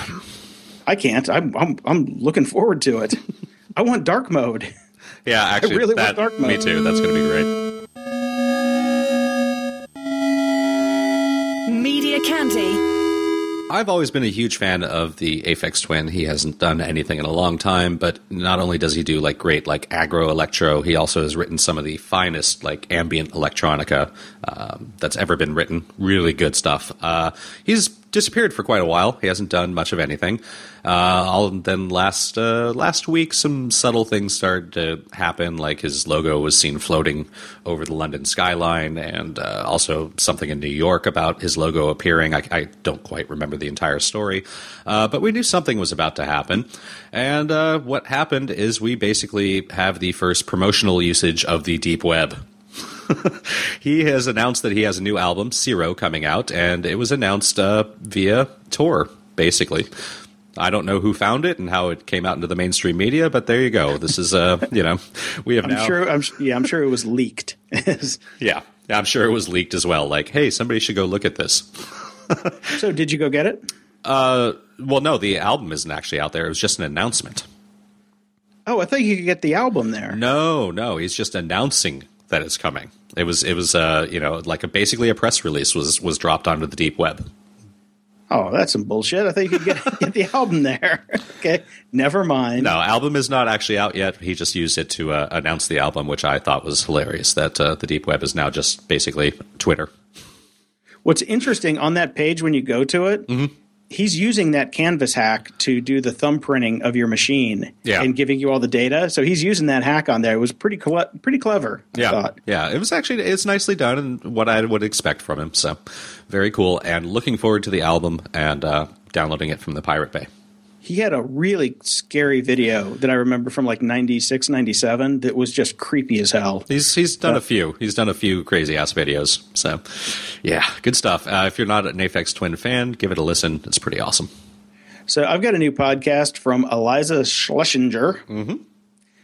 Speaker 3: I can't. I'm I'm, I'm looking forward to it. I want dark mode.
Speaker 2: Yeah, actually,
Speaker 3: really want
Speaker 2: that,
Speaker 3: dark
Speaker 2: me
Speaker 3: mode.
Speaker 2: too. That's going to be great. I've always been a huge fan of the Aphex Twin. He hasn't done anything in a long time, but not only does he do like great like aggro electro, he also has written some of the finest like ambient electronica um, that's ever been written. Really good stuff. Uh, he's disappeared for quite a while. He hasn't done much of anything. Uh, all, then last uh, last week, some subtle things started to happen. Like his logo was seen floating over the London skyline, and uh, also something in New York about his logo appearing. I, I don't quite remember the entire story, uh, but we knew something was about to happen. And uh, what happened is we basically have the first promotional usage of the deep web he has announced that he has a new album, Syro, coming out, and it was announced uh, via Tor, basically. I don't know who found it and how it came out into the mainstream media, but there you go. This is, uh, you know, we have
Speaker 3: I'm
Speaker 2: now.
Speaker 3: sure. I'm, yeah, I'm sure it was leaked.
Speaker 2: Yeah, I'm sure it was leaked as well. Like, hey, somebody should go look at this.
Speaker 3: so, did you go get it?
Speaker 2: Uh, well, no, the album isn't actually out there. It was just an announcement.
Speaker 3: Oh, I thought you could get the album there.
Speaker 2: No, no, he's just announcing that it's coming. It was, it was, uh, you know, like a, basically a press release was was dropped onto the deep web.
Speaker 3: Oh, that's some bullshit. I thought you could get, get the album there. okay, never mind.
Speaker 2: No, album is not actually out yet. He just used it to uh, announce the album, which I thought was hilarious. That uh, the deep web is now just basically Twitter.
Speaker 3: What's interesting on that page when you go to it,
Speaker 2: Mm-hmm.
Speaker 3: He's using that canvas hack to do the thumbprinting of your machine
Speaker 2: Yeah.
Speaker 3: and giving you all the data. So he's using that hack on there. It was pretty cle- pretty clever. I
Speaker 2: Yeah,
Speaker 3: thought.
Speaker 2: yeah. It was actually it's nicely done and what I would expect from him. So very cool. And looking forward to the album and uh, downloading it from the Pirate Bay.
Speaker 3: He had a really scary video that I remember from like 96, 97 that was just creepy as hell.
Speaker 2: He's he's done a few. He's done a few crazy ass videos. So yeah, good stuff. Uh, if you're not an Aphex Twin fan, give it a listen. It's pretty awesome.
Speaker 3: So I've got a new podcast from Iliza Shlesinger. Mm-hmm.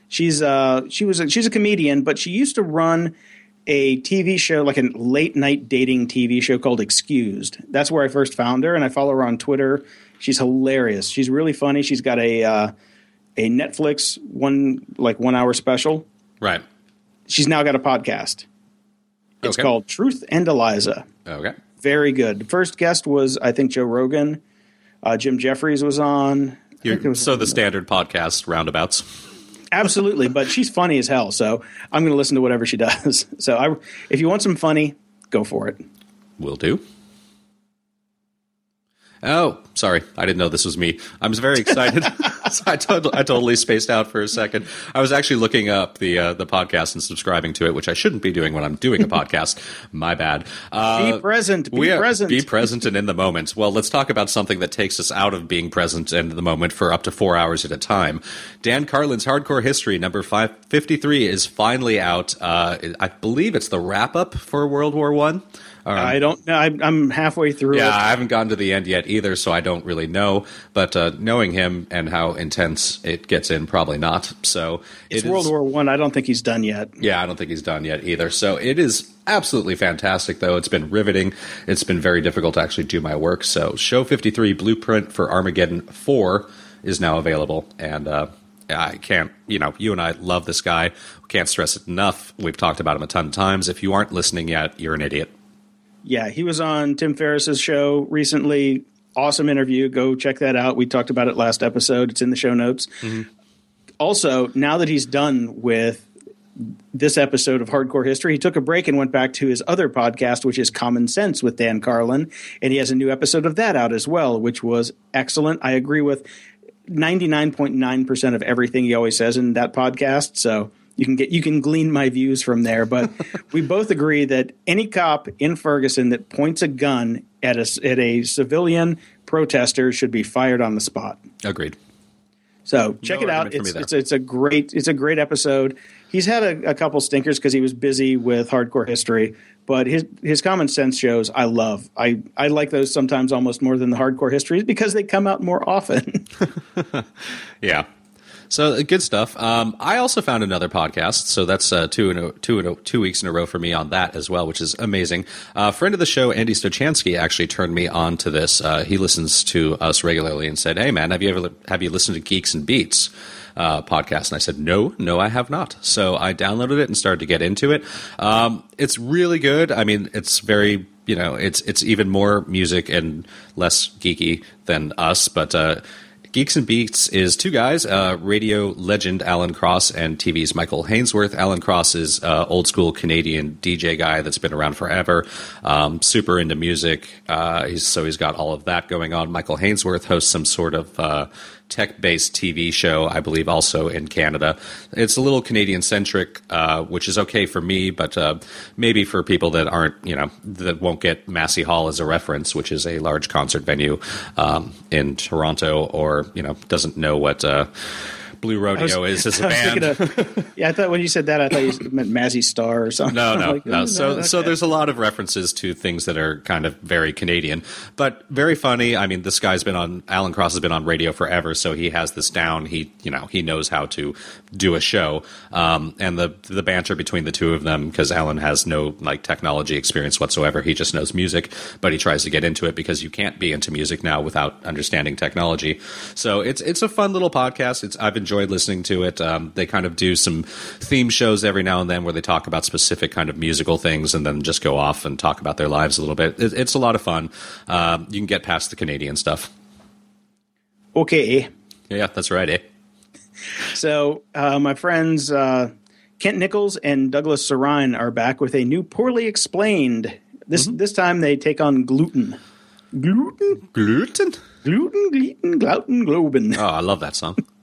Speaker 3: She's uh she was a, she's a comedian, but she used to run a TV show like a late night dating TV show called Excused. That's where I first found her, and I follow her on Twitter. She's hilarious. She's really funny. She's got a uh, a Netflix one like one hour special.
Speaker 2: Right.
Speaker 3: She's now got a podcast. It's
Speaker 2: Okay.
Speaker 3: called Truth and Iliza.
Speaker 2: Okay.
Speaker 3: Very good. The first guest was I think Joe Rogan. Uh, Jim Jeffries was on. I think
Speaker 2: You're,
Speaker 3: was
Speaker 2: so the standard podcast roundabouts.
Speaker 3: Absolutely, but she's funny as hell. So I'm going to listen to whatever she does. So I, if you want some funny, go for it.
Speaker 2: Will do. Oh, sorry. I didn't know this was me. I'm very excited. so I, I totally spaced out for a second. I was actually looking up the uh, the podcast and subscribing to it, which I shouldn't be doing when I'm doing a podcast. My bad. Uh,
Speaker 3: Be present. Be
Speaker 2: we
Speaker 3: present.
Speaker 2: Be present and in the moment. Well, let's talk about something that takes us out of being present and in the moment for up to four hours at a time. Dan Carlin's Hardcore History, number 553, is finally out. Uh, I believe it's the wrap up for World War One.
Speaker 3: I don't know. I'm, halfway through
Speaker 2: Yeah,
Speaker 3: it.
Speaker 2: I haven't gotten to the end yet either, so I don't really know. But uh, knowing him and how intense it gets in, probably not. So
Speaker 3: It's
Speaker 2: it is-
Speaker 3: World War One. I. don't think he's done yet.
Speaker 2: Yeah, I don't think he's done yet either. So it is absolutely fantastic, though. It's been riveting. It's been very difficult to actually do my work. So Show 53 Blueprint for Armageddon 4 is now available. And uh, I can't, you know, you and I love this guy. Can't stress it enough. We've talked about him a ton of times. If you aren't listening yet, you're an idiot.
Speaker 3: Yeah, he was on Tim Ferriss's show recently. Awesome interview. Go check that out. We talked about it last episode. It's in the show notes. Mm-hmm. Also, now that he's done with this episode of Hardcore History, he took a break and went back to his other podcast, which is Common Sense with Dan Carlin, and he has a new episode of that out as well, which was excellent. I agree with 99.9% of everything he always says in that podcast. So you can get you can glean my views from there, but we both agree that any cop in Ferguson that points a gun at a at a civilian protester should be fired on the spot.
Speaker 2: Agreed.
Speaker 3: So check
Speaker 2: No
Speaker 3: it out.
Speaker 2: argument for me
Speaker 3: It's, it's it's a great it's a great episode. He's had a, a couple stinkers because he was busy with hardcore history, but his his common sense shows I love. I I like those sometimes almost more than the hardcore histories because they come out more often.
Speaker 2: Yeah. So uh, good stuff. Um, I also found another podcast, so that's uh, two in a, two in a, two weeks in a row for me on that as well, which is amazing. A uh, friend of the show, Andy Stochansky, actually turned me on to this. Uh, he listens to us regularly and said, "Hey, man, have you ever have you listened to Geeks and Beats?" Uh, podcast and I said no no I have not so I downloaded it and started to get into it um, it's really good I mean it's very you know it's it's even more music and less geeky than us but uh, Geeks and Beats is two guys, uh, radio legend Alan Cross and TV's Michael Hainsworth. Alan Cross is uh, old school Canadian DJ guy that's been around forever, um, super into music. Uh, he's, so he's got all of that going on. Michael Hainsworth hosts some sort of uh, tech based TV show, I believe, also in Canada. It's a little Canadian centric, uh, which is okay for me, but uh, maybe for people that aren't, you know, that won't get Massey Hall as a reference, which is a large concert venue um, in Toronto, or, you know, doesn't know what. Uh, Blue Rodeo is as a
Speaker 3: was
Speaker 2: band.
Speaker 3: of, yeah, I thought when you said that, I thought you meant Mazzy Star or something.
Speaker 2: No, no,
Speaker 3: like,
Speaker 2: no.
Speaker 3: oh,
Speaker 2: So, so there's a lot of references to things that are kind of very Canadian, but very funny. I mean, this guy's been on Alan Cross has been on radio forever, so he has this down. He, you know, he knows how to do a show. Um, and the the banter between the two of them, because Alan has no like technology experience whatsoever. He just knows music, but he tries to get into it because you can't be into music now without understanding technology. So it's it's a fun little podcast. It's I've enjoyed listening to it. Um, they kind of do some theme shows every now and then where they talk about specific kind of musical things and then just go off and talk about their lives a little bit. It, it's a lot of fun. Um, you can get past the Canadian stuff.
Speaker 3: okay.
Speaker 2: Yeah, that's right. Eh?
Speaker 3: So uh, my friends uh, Kent Nichols and Douglas Sarine are back with a new poorly explained. This
Speaker 2: Mm-hmm.
Speaker 3: this time they take on gluten. Gluten,
Speaker 2: Gluten.
Speaker 3: gluten, gluten, gluten, globen.
Speaker 2: Oh, I love that song.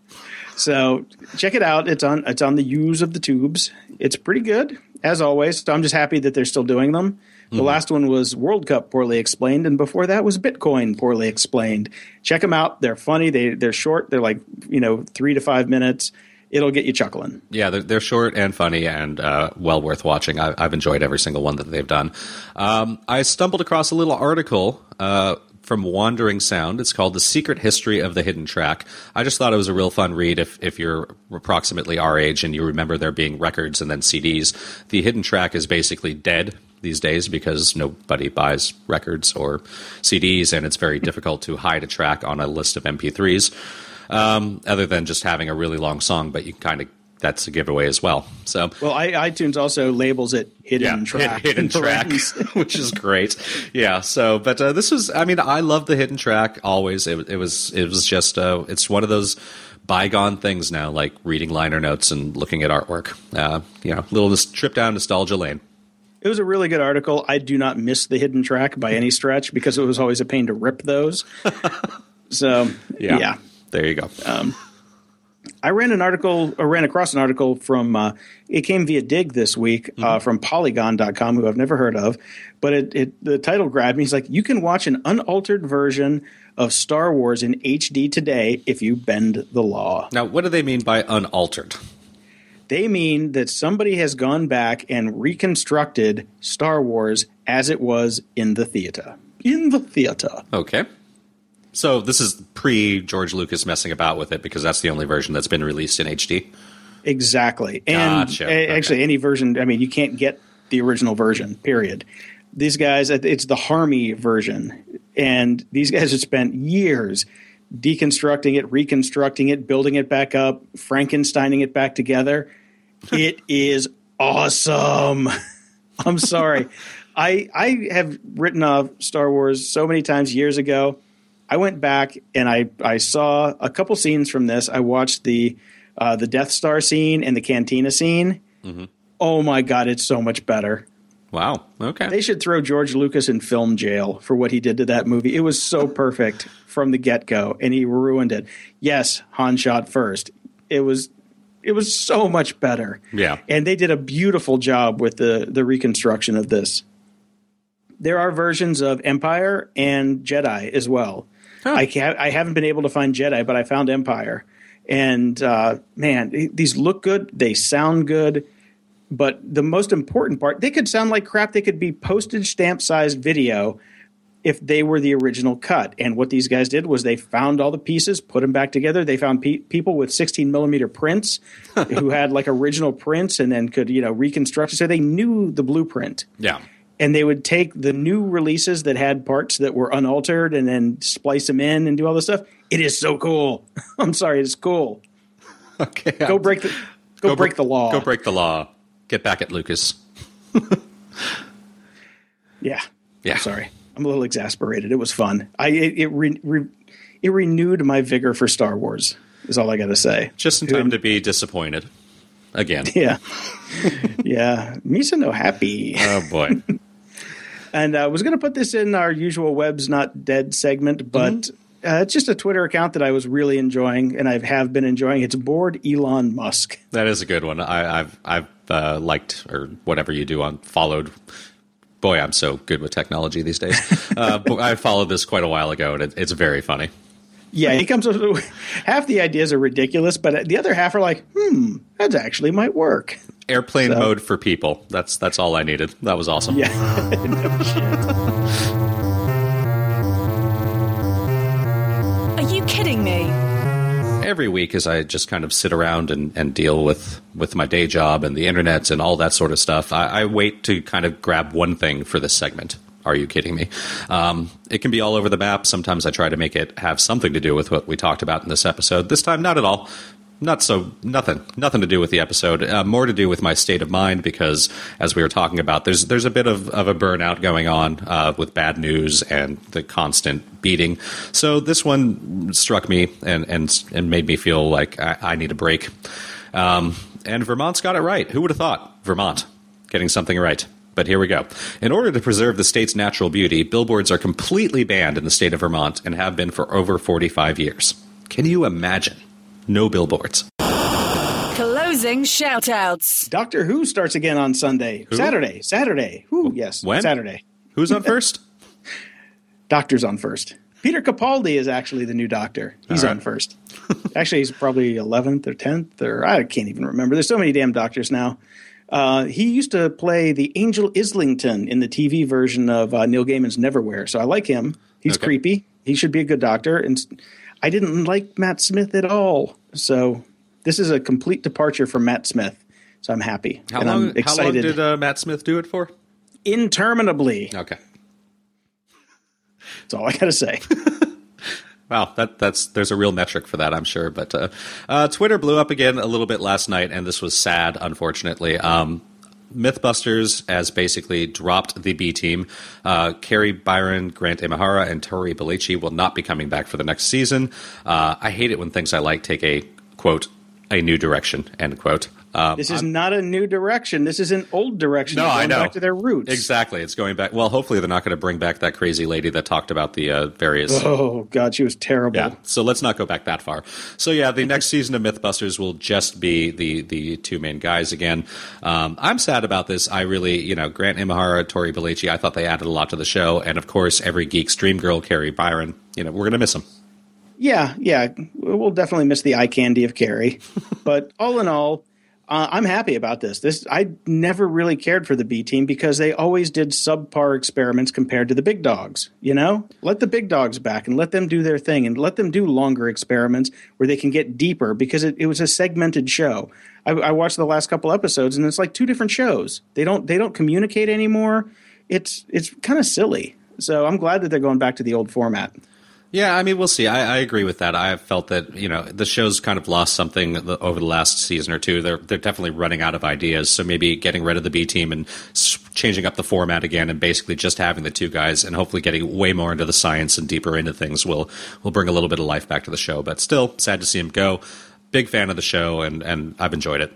Speaker 3: So check it out. It's on it's on the use of the tubes. It's pretty good as always. So I'm just happy that they're still doing them. The last one was World Cup poorly explained, and before that was Bitcoin poorly explained. Check them out. They're funny. They they're short. They're like you know three to five minutes. It'll get you chuckling.
Speaker 2: Yeah, they're, they're short and funny and uh, well worth watching. I, I've enjoyed every single one that they've done. Um, I stumbled across a little article uh, from Wandering Sound. It's called "The Secret History of the Hidden Track." I just thought it was a real fun read if if you're approximately our age and you remember there being records and then CDs. The hidden track is basically dead these days because nobody buys records or CDs, and it's very difficult to hide a track on a list of MP3s um, other than just having a really long song, but you can kind of that's a giveaway as well. So
Speaker 3: Well, I, iTunes also labels it hidden
Speaker 2: yeah,
Speaker 3: track.
Speaker 2: hidden track, which is great. Yeah. So, but uh, this was, I mean, I love the hidden track always. It, it was, it was just, uh, it's one of those bygone things now, like reading liner notes and looking at artwork. Uh, you know, little trip down nostalgia lane.
Speaker 3: It was a really good article. I do not miss the hidden track by any stretch because it was always a pain to rip those. so yeah. yeah.
Speaker 2: there you go. Um,
Speaker 3: I ran an article, or ran across an article from, uh, it came via Digg this week uh, mm-hmm. uh, from Polygon.com, who I've never heard of, but it, it, the title grabbed me. He's like, you can watch an unaltered version of Star Wars in HD today if you bend the law.
Speaker 2: Now, what do they mean by unaltered?
Speaker 3: They mean that somebody has gone back and reconstructed Star Wars as it was in the theater. In the theater.
Speaker 2: Okay. So this is pre George Lucas messing about with it because that's the only version that's been released in HD.
Speaker 3: Exactly. And gotcha. a- actually, okay. any version, I mean, you can't get the original version, period. These guys, it's the Harmy version. And these guys have spent years deconstructing it, reconstructing it, building it back up, Frankensteining it back together. It is awesome. I'm sorry. I I have written off Star Wars so many times years ago. I went back and I I saw a couple scenes from this. I watched the uh, the Death Star scene and the Cantina scene. Mm-hmm. Oh my god, it's so much better.
Speaker 2: Wow. Okay.
Speaker 3: They should throw George Lucas in film jail for what he did to that movie. It was so perfect from the get go, and he ruined it. Yes, Han shot first. It was it was so much better.
Speaker 2: Yeah.
Speaker 3: And they did a beautiful job with the the reconstruction of this. There are versions of Empire and Jedi as well. Huh. I can't, I haven't been able to find Jedi, but I found Empire. And uh, man, these look good. They sound good. But the most important part, they could sound like crap. They could be postage stamp sized video if they were the original cut. And what these guys did was they found all the pieces, put them back together. They found pe- people with 16 millimeter prints who had like original prints and then could, you know, reconstruct it. So they knew the blueprint.
Speaker 2: Yeah.
Speaker 3: And they would take the new releases that had parts that were unaltered and then splice them in and do all this stuff. It is so cool. I'm sorry, it's cool.
Speaker 2: Okay.
Speaker 3: Go break the go, go break the law.
Speaker 2: Go break the law get back at Lucas.
Speaker 3: yeah.
Speaker 2: Yeah.
Speaker 3: I'm sorry. I'm a little exasperated. It was fun. I it it, re, re, it renewed my vigor for Star Wars. Is all I got to say.
Speaker 2: Just in time to be disappointed again.
Speaker 3: Yeah. yeah. Misa no happy.
Speaker 2: Oh boy.
Speaker 3: And I uh, was going to put this in our usual webs not dead segment, but mm-hmm. Uh, it's just a Twitter account that I was really enjoying, and I have been enjoying. It's bored Elon Musk.
Speaker 2: That is a good one. I, have I've uh, liked or whatever you do on followed. Boy, I'm so good with technology these days. uh, I followed this quite a while ago, and it, it's very funny.
Speaker 3: Yeah, he comes up with half the ideas are ridiculous, but the other half are like, hmm, that actually might work.
Speaker 2: Airplane so. mode for people. That's that's all I needed. That was awesome.
Speaker 3: Yeah. no are you
Speaker 1: kidding me?
Speaker 2: Every week, as I just kind of sit around and, and deal with, with my day job and the internet and all that sort of stuff, I, I wait to kind of grab one thing for this segment. Are you kidding me? Um, it can be all over the map. Sometimes I try to make it have something to do with what we talked about in this episode. This time, not at all. Not so nothing. Nothing to do with the episode. Uh, more to do with my state of mind because as we were talking about there's there's a bit of, of a burnout going on uh, with bad news and the constant beating. So this one struck me and and, and made me feel like I, I need a break. Um, and Vermont's got it right. Who would have thought? Vermont getting something right but here we go. In order to preserve the state's natural beauty, billboards are completely banned in the state of Vermont and have been for over 45 years. Can you imagine? no billboards.
Speaker 1: Closing shoutouts.
Speaker 3: Doctor Who starts again on Sunday. Who? Saturday. Saturday. Who? Yes.
Speaker 2: When?
Speaker 3: Saturday.
Speaker 2: Who's on first?
Speaker 3: Doctor's on first. Peter Capaldi is actually the new doctor. He's right. on first. actually, he's probably 11th or 10th, or I can't even remember. There's so many damn doctors now. Uh, he used to play the Angel Islington in the TV version of uh, Neil Gaiman's Neverwhere, so I like him. He's okay. creepy. He should be a good doctor. And I didn't like Matt Smith at all. So this is a complete departure from Matt Smith. So I'm happy.
Speaker 2: How, long, I'm excited. how long, did uh, Matt Smith do it for?
Speaker 3: Interminably.
Speaker 2: Okay.
Speaker 3: That's all I got to say.
Speaker 2: Wow, that that's there's a real metric for that, I'm sure. But uh, uh, Twitter blew up again a little bit last night, and this was sad, unfortunately. Um, Mythbusters has basically dropped the B team. Uh, Kari Byron, Grant Imahara, and Tory Belleci will not be coming back for the next season. Uh, I hate it when things I like take a quote a new direction end quote. Um,
Speaker 3: This is not a new direction. This is an old direction.
Speaker 2: No, I know.
Speaker 3: Back to their roots.
Speaker 2: exactly. It's going back. Well, hopefully they're not going to bring back that crazy lady that talked about the uh, various.
Speaker 3: Oh God, she was terrible.
Speaker 2: Yeah. So let's not go back that far. So yeah, the next season of MythBusters will just be the the two main guys again. Um, I'm sad about this. I really, you know, Grant Imahara, Tory Belleci. I thought they added a lot to the show, and of course, every geek's dream girl, Kari Byron. You know, we're gonna miss them.
Speaker 3: Yeah, yeah, we'll definitely miss the eye candy of Kari, but all in all, uh, I'm happy about this. This I never really cared for the B team because they always did subpar experiments compared to the big dogs. You know, let the big dogs back and let them do their thing and let them do longer experiments where they can get deeper because it, it was a segmented show. I, I watched the last couple episodes and it's like two different shows. They don't they don't communicate anymore. It's it's kind of silly. So I'm glad that they're going back to the old format.
Speaker 2: Yeah, I mean, we'll see. I, I agree with that. I have felt that you know the show's kind of lost something over the last season or two. They're they're definitely running out of ideas. So maybe getting rid of the B team and changing up the format again, and basically just having the two guys, and hopefully getting way more into the science and deeper into things will will bring a little bit of life back to the show. But still, sad to see him go. Big fan of the show, and and I've enjoyed it.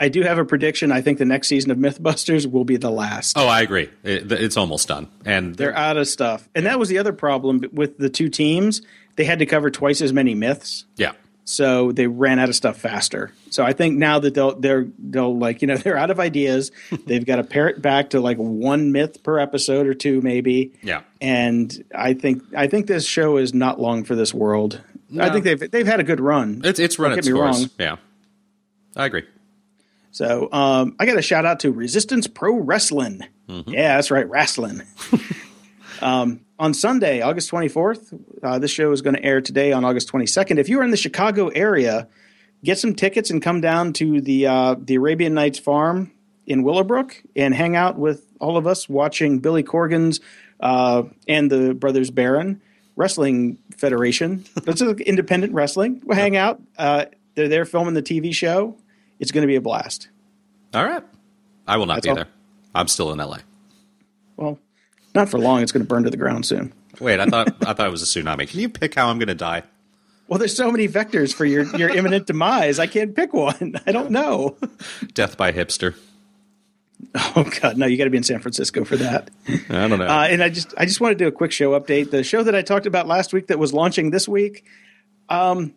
Speaker 3: I do have a prediction. I think the next season of MythBusters will be the last.
Speaker 2: Oh, I agree. It, it's almost done, and
Speaker 3: They're out of stuff. And that was the other problem with the two teams. They had to cover twice as many myths.
Speaker 2: yeah.
Speaker 3: So they ran out of stuff faster. So I think now that they'll they're they'll like, you know, they're out of ideas. They've got to pare it back to like one myth per episode or two maybe.
Speaker 2: Yeah.
Speaker 3: And I think I think this show is not long for this world. I think they've they've had a good run.
Speaker 2: It's it's run
Speaker 3: Don't
Speaker 2: its course.
Speaker 3: wrong.
Speaker 2: Yeah, I agree.
Speaker 3: So um, I got a shout out to Resistance Pro Wrestling. Yeah, that's right, wrestling. um, on Sunday, August 24th, uh, this show is going to air today on August 22nd. If you are in the Chicago area, get some tickets and come down to the uh, the Arabian Nights Farm in Willowbrook and hang out with all of us watching Billy Corgan's uh, and the Brothers Barron Wrestling Federation. That's an independent wrestling. We'll hang out. Uh, they're there filming the TV show. It's going to be a blast.
Speaker 2: All right, I will not
Speaker 3: That's
Speaker 2: be
Speaker 3: all.
Speaker 2: there. I'm still in LA.
Speaker 3: Well, not for long. It's going to burn to the ground soon.
Speaker 2: Wait, I thought I thought it was a tsunami. Can you pick how I'm going to die?
Speaker 3: Well, there's so many vectors for your, your imminent demise. I can't pick one. I don't know.
Speaker 2: Death by hipster.
Speaker 3: Oh God, no! You got to be in San Francisco for that.
Speaker 2: I don't know.
Speaker 3: Uh, and I just I just want to do a quick show update. The show that I talked about last week that was launching this week. Um,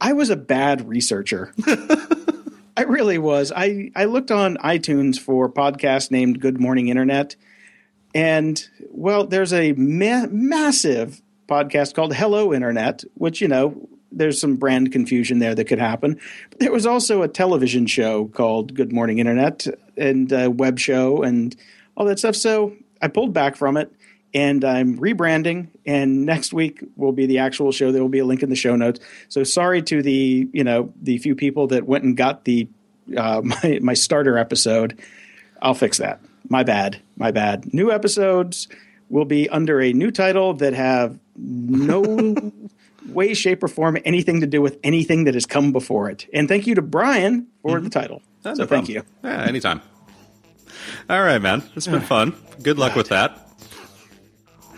Speaker 3: I was a bad researcher. I really was. I I looked on iTunes for a podcast named Good Morning Internet, and well, there's a ma- massive podcast called Hello Internet, which you know there's some brand confusion there that could happen. But there was also a television show called Good Morning Internet and a web show and all that stuff. So I pulled back from it and I'm rebranding. And next week will be the actual show. There will be a link in the show notes. So sorry to the you know the few people that went and got the uh, my my starter episode. I'll fix that. My bad. My bad. New episodes will be under a new title that have no way, shape, or form anything to do with anything that has come before it. And thank you to Brian for the title.
Speaker 2: No,
Speaker 3: so
Speaker 2: no
Speaker 3: thank
Speaker 2: problem.
Speaker 3: you.
Speaker 2: Yeah, anytime. All right, man. It's been fun. Good luck with that.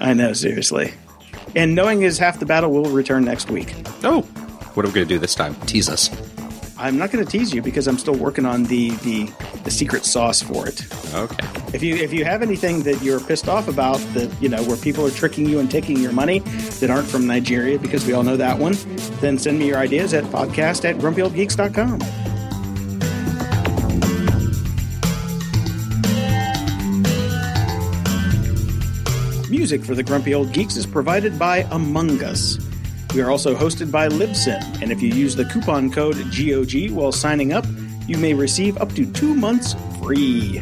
Speaker 3: I know, seriously. And knowing is half the battle we'll return next week.
Speaker 2: Oh, what are we going to do this time? Tease us.
Speaker 3: I'm not going to tease you because I'm still working on the, the the secret sauce for it.
Speaker 2: Okay.
Speaker 3: If you if you have anything that you're pissed off about that you know where people are tricking you and taking your money that aren't from Nigeria because we all know that one, then send me your ideas at podcast at grumpyoldgeeks.com. Music for the Grumpy Old Geeks is provided by Among Us. We are also hosted by Libsyn, and if you use the coupon code GOG while signing up, you may receive up to two months free.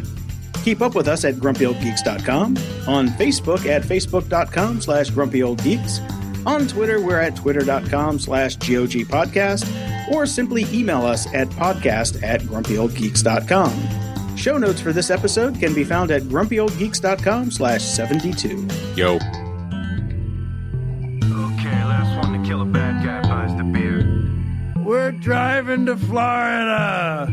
Speaker 3: Keep up with us at grumpyoldgeeks.com, on Facebook at facebook.com slash grumpyoldgeeks, on Twitter we're at twitter.com slash gogpodcast, or simply email us at podcast at grumpyoldgeeks.com. Show notes for this episode can be found at grumpyoldgeeks.com slash 72.
Speaker 2: Yo.
Speaker 4: Okay, last one to kill a bad guy buys the beer.
Speaker 5: We're driving to Florida.